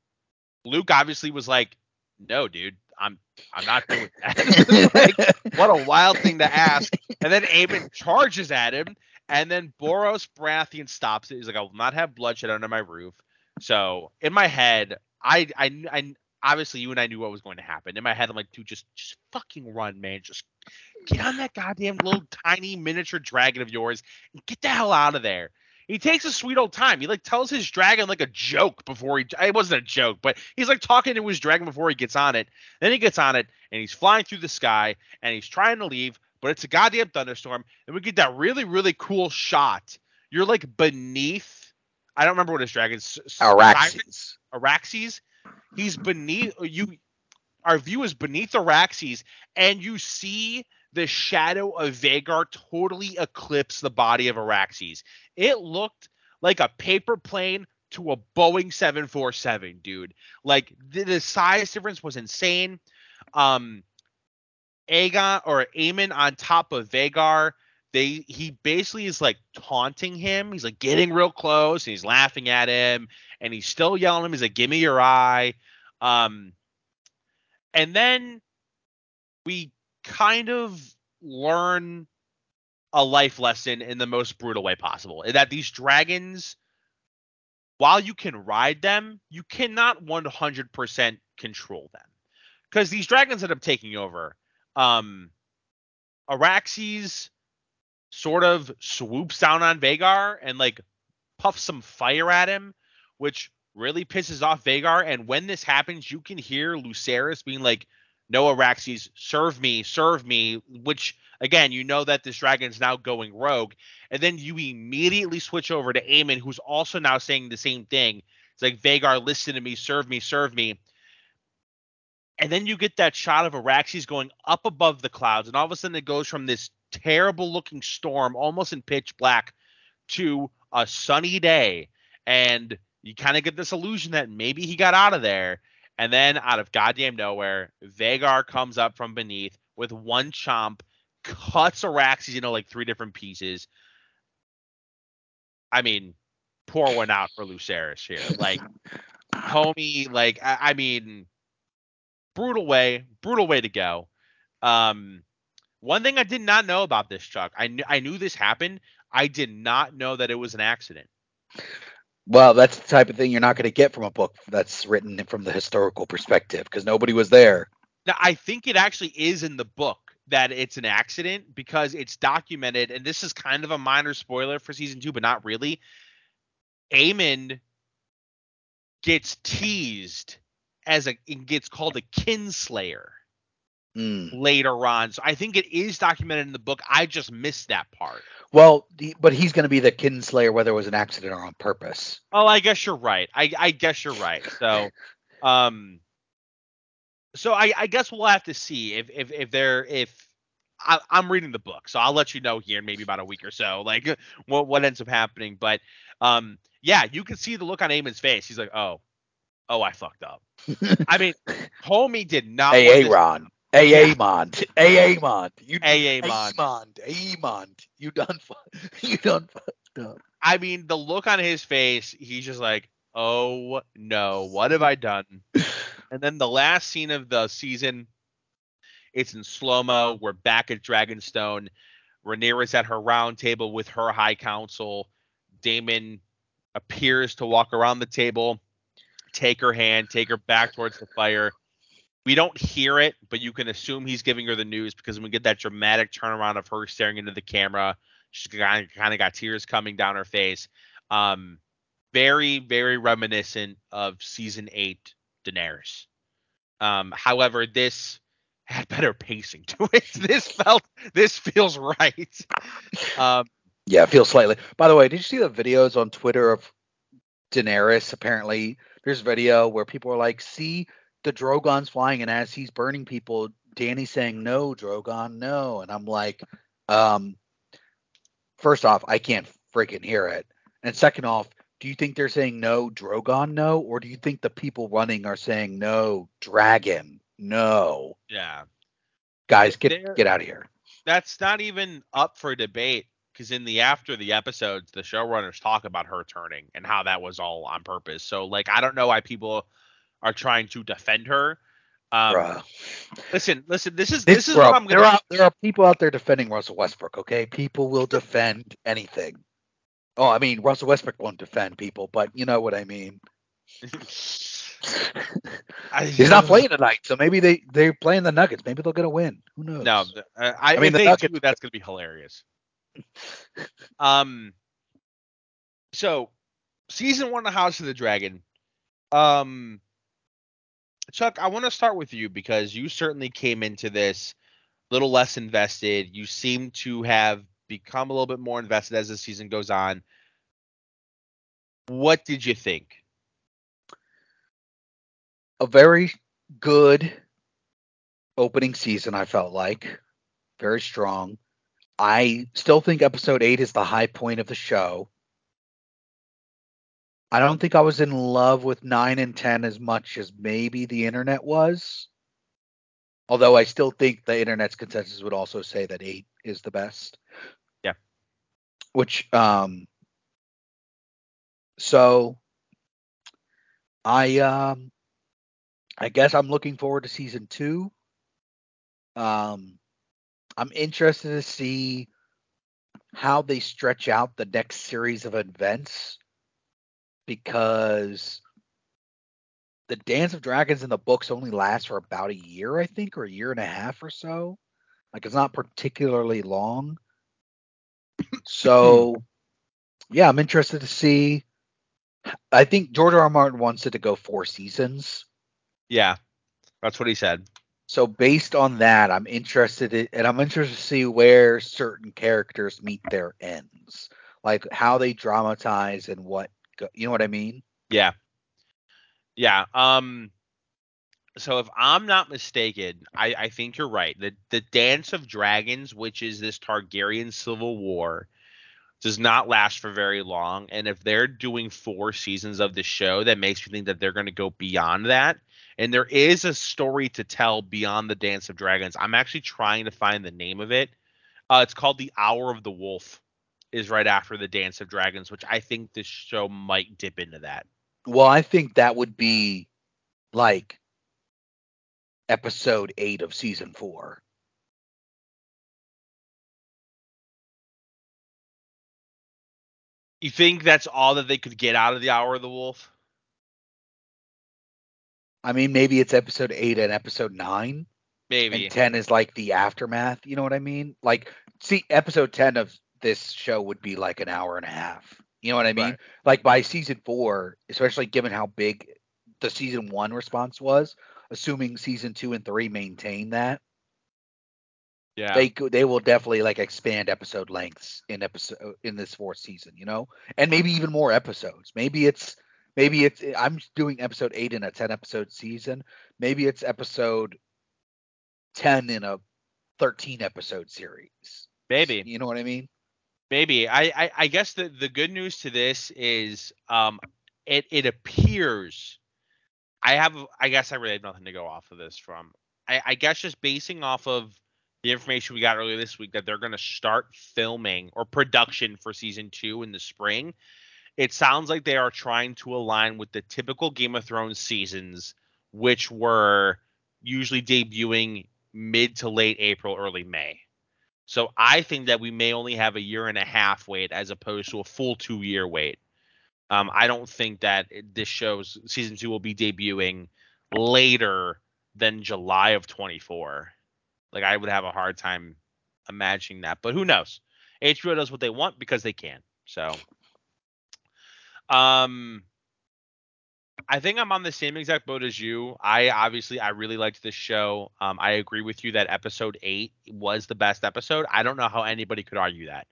A: Luke obviously was like, "No, dude, I'm I'm not doing [laughs] that." [laughs] like, what a wild thing to ask. And then Aemond charges at him, and then Borros Baratheon stops it. He's like, "I will not have bloodshed under my roof." So in my head, I I I obviously you and I knew what was going to happen. In my head, I'm like, "Dude, just just fucking run, man. Just get on that goddamn little tiny miniature dragon of yours and get the hell out of there." He takes a sweet old time. He like tells his dragon like a joke before he. It wasn't a joke, but he's like talking to his dragon before he gets on it. Then he gets on it and he's flying through the sky and he's trying to leave, but it's a goddamn thunderstorm. And we get that really really cool shot. You're like beneath. I don't remember what his dragon's.
B: Araxes.
A: Araxes. He's beneath you. Our view is beneath Araxes, and you see the shadow of Vhagar totally eclipse the body of Araxes. It looked like a paper plane to a Boeing 747, dude. Like the, the size difference was insane. Um, Aegon or Aemond on top of Vagar. They he basically is like taunting him. He's like getting real close and he's laughing at him and he's still yelling at him. He's like, "Give me your eye." Um, and then we kind of learn a life lesson in the most brutal way possible. That these dragons, while you can ride them, you cannot 100% control them. Because these dragons end up taking over. Um, Araxes sort of swoops down on Vhagar and like puffs some fire at him, which really pisses off Vhagar. And when this happens, you can hear Lucerys being like, "No, Araxes, serve me, serve me." Which again, you know that this dragon's now going rogue, and then you immediately switch over to Aemond, who's also now saying the same thing, It's like Vhagar, listen to me, serve me, serve me. And then you get that shot of Araxes going up above the clouds, and all of a sudden it goes from this terrible looking storm, almost in pitch black, to a sunny day. And you kind of get this illusion that maybe he got out of there. And then out of goddamn nowhere, Vhagar comes up from beneath with one chomp, cuts Araxes into like three different pieces. I mean, pour one out for Lucerys here. Like, [laughs] homie, like, I, I mean, brutal way, brutal way to go. Um, one thing I did not know about this, Chuck, I knew I knew this happened. I did not know that it was an accident.
B: Well, that's the type of thing you're not going to get from a book that's written from the historical perspective because nobody was there.
A: Now, I think it actually is in the book that it's an accident because it's documented, and this is kind of a minor spoiler for season two, but not really. Aemond gets teased as a it gets called a kinslayer
B: Mm.
A: later on. So I think it is documented in the book. I just missed that part.
B: Well, the, but he's going to be the kinslayer whether it was an accident or on purpose.
A: Oh, I guess you're right. I, I guess you're right. So, [laughs] um, so I, I guess we'll have to see if if if they're if I, I'm reading the book, so I'll let you know here in maybe about a week or so, like [laughs] what what ends up happening. But um, yeah, you can see the look on Aemond's face. He's like, oh, oh, I fucked up. I mean, [laughs] homie did not.
B: Hey,
A: this-
B: Aaron. Hey, Amond. Hey, Amond. You,
A: Hey, Amon.
B: Amond. Amond. You done, you done fucked up.
A: I mean, the look on his face, he's just like, oh no, what have I done? [sighs] and then the last scene of the season, it's in slow mo. We're back at Dragonstone. Rhaenyra's at her round table with her high council. Daemon appears to walk around the table, take her hand, take her back towards the fire. We don't hear it, but you can assume he's giving her the news because when we get that dramatic turnaround of her staring into the camera. Of, kind of got tears coming down her face. Um, very, very reminiscent of season eight Daenerys. Um, however, this had better pacing to it. [laughs] This felt, this feels right. Um,
B: Yeah, it feels slightly. By the way, did you see the videos on Twitter of Daenerys? Apparently, there's a video where people are like, "See the Drogon's flying, and as he's burning people, Danny's saying no, Drogon, no." And I'm like, um, first off, I can't freaking hear it, and second off, do you think they're saying no, Drogon, no, or do you think the people running are saying no, Dragon, no?
A: yeah,
B: Guys, get
A: They're-
B: get out of here.
A: that's not even up for debate because in the after the episodes, the showrunners talk about her turning and how that was all on purpose. So like, I don't know why people are trying to defend her. Um,
B: Bruh.
A: listen, listen. This is
B: This,
A: this is
B: bro,
A: what I'm
B: there
A: gonna.
B: are there are people out there defending Russell Westbrook. Okay, people will defend anything. Oh, I mean Russell Westbrook won't defend people, but you know what I mean. [laughs]
A: I-
B: He's not playing tonight, so maybe they they're playing the Nuggets. Maybe they'll get a win. Who knows?
A: No, uh, I,
B: mean, the
A: they
B: Nuggets-
A: do, that's gonna be hilarious. [laughs] Um, so season one of House of the Dragon. Um, Chuck, I want to start with you because you certainly came into this a little less invested. You seem to have become a little bit more invested as the season goes on. What did you think?
B: a very good opening season. I felt like very strong. I still think episode eight is the high point of the show. I don't think I was in love with nine and ten as much as maybe the internet was. Although I still think the internet's consensus would also say that eight is the best.
A: Yeah.
B: Which um so I um I guess I'm looking forward to season two. Um I'm interested to see how they stretch out the next series of events because the Dance of Dragons in the books only lasts for about a year, I think, or a year and a half or so. Like it's not particularly long. So [laughs] yeah, I'm interested to see. I think George R. R. Martin wants it to go four seasons.
A: Yeah, that's what he said.
B: So based on that, I'm interested in, and I'm interested to see where certain characters meet their ends, like how they dramatize and what you know what I mean.
A: Yeah. Yeah. Um. So if I'm not mistaken, I, I think you're right. The the Dance of Dragons, which is this Targaryen civil war, does not last for very long. And if they're doing four seasons of the show, that makes me think that they're going to go beyond that. And there is a story to tell beyond the Dance of Dragons. I'm actually trying to find the name of it. Uh, it's called The Hour of the Wolf. Is right after the Dance of Dragons, which I think this show might dip into that.
B: Well, I think that would be like episode eight of season four.
A: You think that's all that they could get out of the Hour of the Wolf?
B: I mean, maybe it's episode eight and episode nine.
A: Maybe.
B: And ten is like the aftermath. You know what I mean? Like, see, episode ten of this show would be like an hour and a half. You know what I mean?
A: Right.
B: Like by season four, especially given how big the season one response was, assuming season two and three maintain that,
A: yeah.
B: they they will definitely like expand episode lengths in episode in this fourth season, you know, and maybe even more episodes. Maybe it's maybe it's I'm doing episode eight in a ten episode season. Maybe it's episode ten in a thirteen episode series.
A: Maybe.
B: You know what I mean?
A: Maybe. I, I, I guess the, the good news to this is um it it appears I have I guess I really have nothing to go off of this from. I, I guess just basing off of the information we got earlier this week that they're gonna start filming or production for season two in the spring. It sounds like they are trying to align with the typical Game of Thrones seasons, which were usually debuting mid to late April, early May. So I think that we may only have a year and a half wait as opposed to a full two year wait. Um, I don't think that this show's season two will be debuting later than July of 24. Like I would have a hard time imagining that, but who knows? HBO does what they want because they can. So, um, I think I'm on the same exact boat as you. I obviously I really liked this show. Um, I agree with you that episode eight was the best episode. I don't know how anybody could argue that.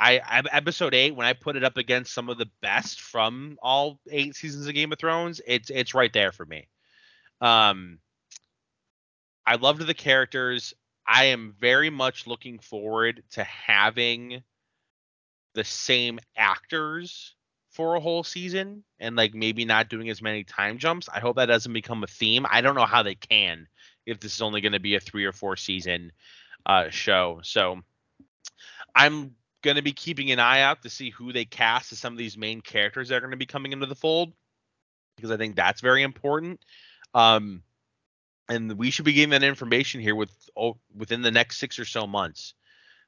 A: I, episode eight when I put it up against some of the best from all eight seasons of Game of Thrones, it's it's right there for me. Um, I loved the characters. I am very much looking forward to having the same actors for a whole season and like maybe not doing as many time jumps. I hope that doesn't become a theme. I don't know how they can if this is only going to be a three or four season uh, show. So I'm going to be keeping an eye out to see who they cast as some of these main characters that are going to be coming into the fold because I think that's very important. Um, and we should be getting that information here with oh, within the next six or so months.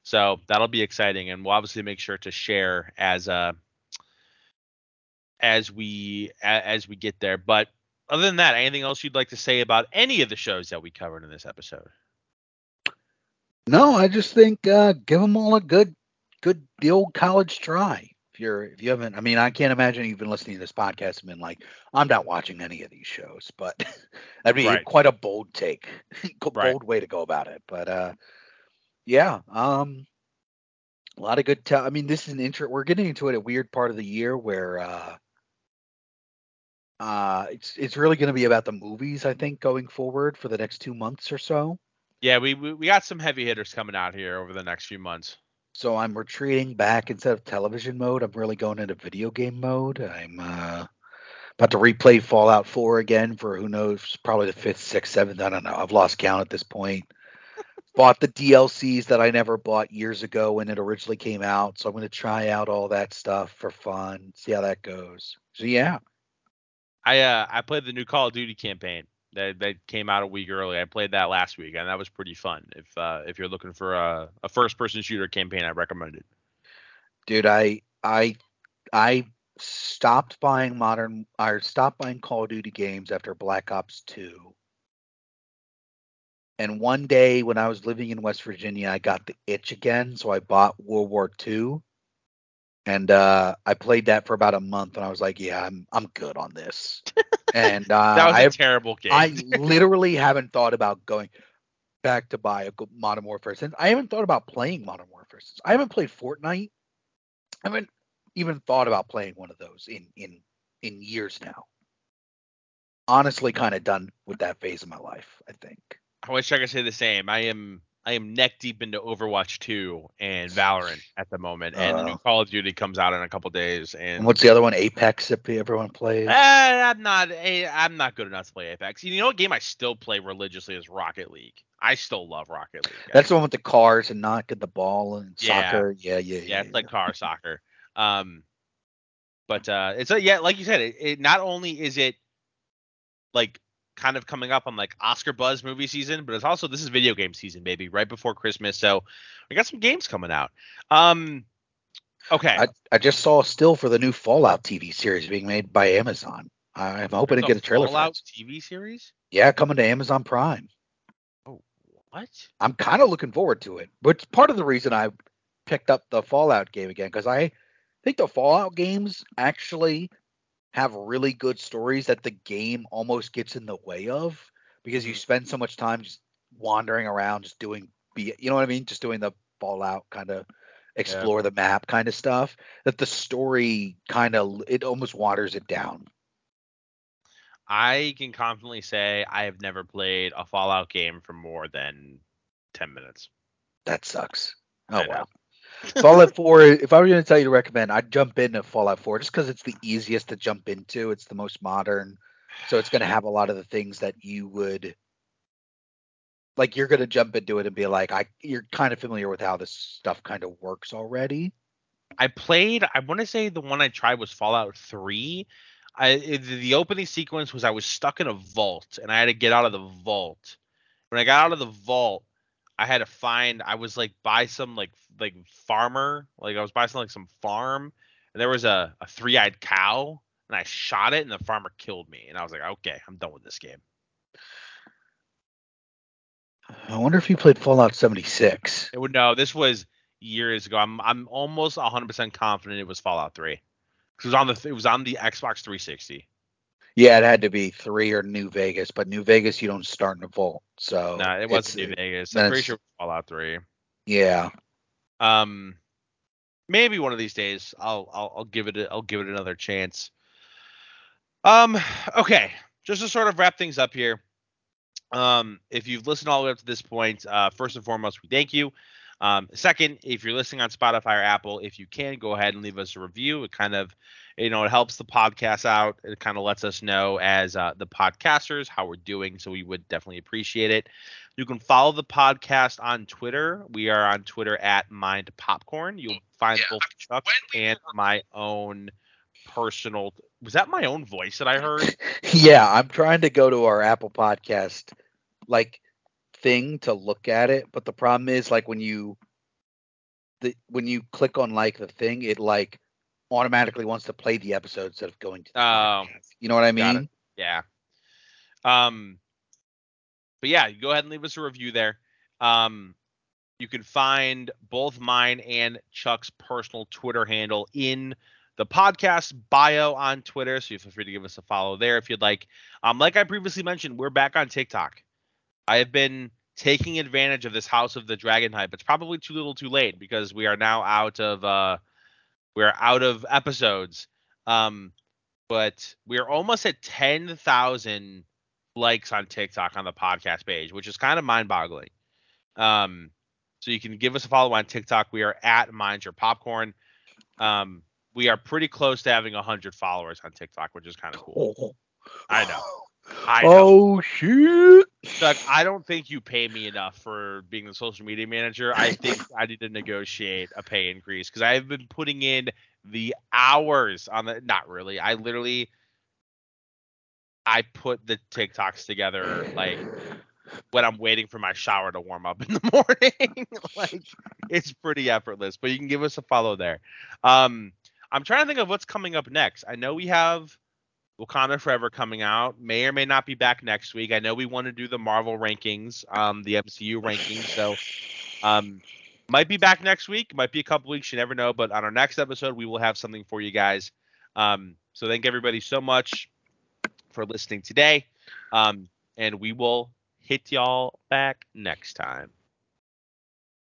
A: So that'll be exciting, and we'll obviously make sure to share as uh as we as we get there. But other than that, anything else you'd like to say about any of the shows that we covered in this episode?
B: No, I just think uh, give them all a good, good the old college try. If you're if you haven't, I mean, I can't imagine you've been listening to this podcast and been like, I'm not watching any of these shows, but [laughs] that'd be
A: Right.
B: quite a bold take, [laughs] bold
A: Right.
B: way to go about it. But uh, yeah, um, a lot of good. Te- I mean, this is an intro. We're getting into it a weird part of the year where uh, uh, it's it's really going to be about the movies. I think going forward for the next two months or so.
A: Yeah, we we, we got some heavy hitters coming out here over the next few months.
B: So I'm retreating back instead of television mode. I'm really going into video game mode. I'm uh, about to replay Fallout 4 again for who knows, probably the fifth, sixth, seventh. I don't know. I've lost count at this point. [laughs] bought the DLCs that I never bought years ago when it originally came out. So I'm going to try out all that stuff for fun, see how that goes. So yeah,
A: I uh I played the new Call of Duty campaign that that came out a week early. I played that last week and that was pretty fun. If uh if you're looking for a, a first person shooter campaign, I recommend it.
B: dude, I I I stopped buying modern. I stopped buying Call of Duty games after Black Ops 2. And one day when I was living in West Virginia, I got the itch again, so I bought World War II. And uh, I played that for about a month, and I was like, "Yeah, I'm I'm good on this." and uh, [laughs]
A: That was
B: I
A: a terrible game.
B: I literally haven't thought about going back to buy a Modern Warfare since. I haven't thought about playing Modern Warfare since. I haven't played Fortnite. I haven't even thought about playing one of those in in in years now. honestly kind of done with that phase of my life. I think.
A: I wish I could say the same. I am I am neck deep into Overwatch 2 and Valorant at the moment, and the new
B: Uh.
A: Call of Duty comes out in a couple days. And
B: And what's the other one? Apex that everyone plays.
A: Eh, I'm not I'm not good enough to play Apex. You know what game I still play religiously is Rocket League. I still love Rocket League.
B: That's the one with the cars and knocking the ball and
A: Yeah.
B: soccer. Yeah, yeah, yeah.
A: yeah, it's like car [laughs] soccer. Um, but uh, it's a, yeah, like you said, it, it not only is it like kind of coming up on like Oscar buzz movie season, but it's also this is video game season, baby, right before Christmas. So we got some games coming out. Um, okay,
B: I, I just saw a still for the new Fallout TV series being made by Amazon. I'm hoping to get a trailer for
A: Fallout
B: it.
A: TV series.
B: Yeah, coming to Amazon Prime.
A: Oh, what?
B: I'm kind of looking forward to it. But part of the reason I picked up the Fallout game again because I think the Fallout games actually have really good stories that the game almost gets in the way of because you mm-hmm. spend so much time just wandering around, just doing, you know what I mean, just doing the Fallout kind of explore the map kind of stuff. That the story kind of it almost waters it down.
A: I can confidently say I have never played a Fallout game for more than ten minutes.
B: That sucks. Oh wow. Fallout 4, if I were going to tell you to recommend, I'd jump into Fallout 4 just because it's the easiest to jump into. It's the most modern. So it's going to have a lot of the things that you would like you're going to jump into it and be like I you're kind of familiar with how this stuff kind of works already.
A: I played. I want to say the one I tried was Fallout Three. I the opening sequence was I was stuck in a vault and I had to get out of the vault. When I got out of the vault, I had to find. I was like by some like like farmer, like I was by some like some farm, and there was a a three eyed cow, and I shot it, and the farmer killed me, and I was like, okay, I'm done with this game.
B: I wonder if you played Fallout 76.
A: It would no. This was years ago. I'm I'm almost 100% confident it was Fallout 3. 'Cause It was on the it was on the Xbox 360.
B: Yeah, it had to be 3 or New Vegas, but New Vegas you don't start in a vault. So
A: No, it wasn't New Vegas. I'm pretty sure it was Fallout 3.
B: Yeah.
A: Um, maybe one of these days I'll I'll, I'll give it a, I'll give it another chance. Um, okay, just to sort of wrap things up here. Um, if you've listened all the way up to this point, uh, first and foremost, we thank you. Um, second, if you're listening on Spotify or Apple, if you can go ahead and leave us a review, it kind of, you know, it helps the podcast out. It kind of lets us know as uh, the podcasters how we're doing. So we would definitely appreciate it. You can follow the podcast on Twitter. We are on Twitter at Mind Popcorn. You'll find
C: Yeah,
A: both Chuck and my own personal. Was that my own voice that I heard? [laughs]
B: Yeah, I'm trying to go to our Apple Podcast like thing to look at it, but the problem is like when you the when you click on like the thing, it like automatically wants to play the episode instead of going to the
A: Oh,
B: podcast. You know what I mean?
A: Yeah. Um, but yeah, go ahead and leave us a review there. Um, you can find both mine and Chuck's personal Twitter handle in the podcast bio on Twitter. So you feel free to give us a follow there if you'd like. Um, like I previously mentioned, we're back on TikTok. I have been taking advantage of this House of the Dragon hype. It's probably too little, too late because we are now out of uh, we're out of episodes. Um, but we're almost at 10,000 likes on TikTok on the podcast page, which is kind of mind-boggling. Um, so you can give us a follow on TikTok. We are at Mind Your Popcorn. Um, we are pretty close to having 100 followers on TikTok, which is kind of cool.
B: Oh.
A: I know. I know.
B: Oh shit.
A: Doug, I don't think you pay me enough for being the social media manager. I think [laughs] I need to negotiate a pay increase because I've been putting in the hours on the. Not really. I literally. I put the TikToks together like when I'm waiting for my shower to warm up [laughs] in the morning. [laughs] like it's pretty effortless, but you can give us a follow there. Um, I'm trying to think of what's coming up next. I know we have Wakanda Forever coming out. May or may not be back next week. I know we want to do the Marvel rankings, um, the MCU rankings. So, um, might be back next week. Might be a couple weeks. You never know. But on our next episode, we will have something for you guys. Um, so thank everybody so much for listening today. Um, and we will hit y'all back next time.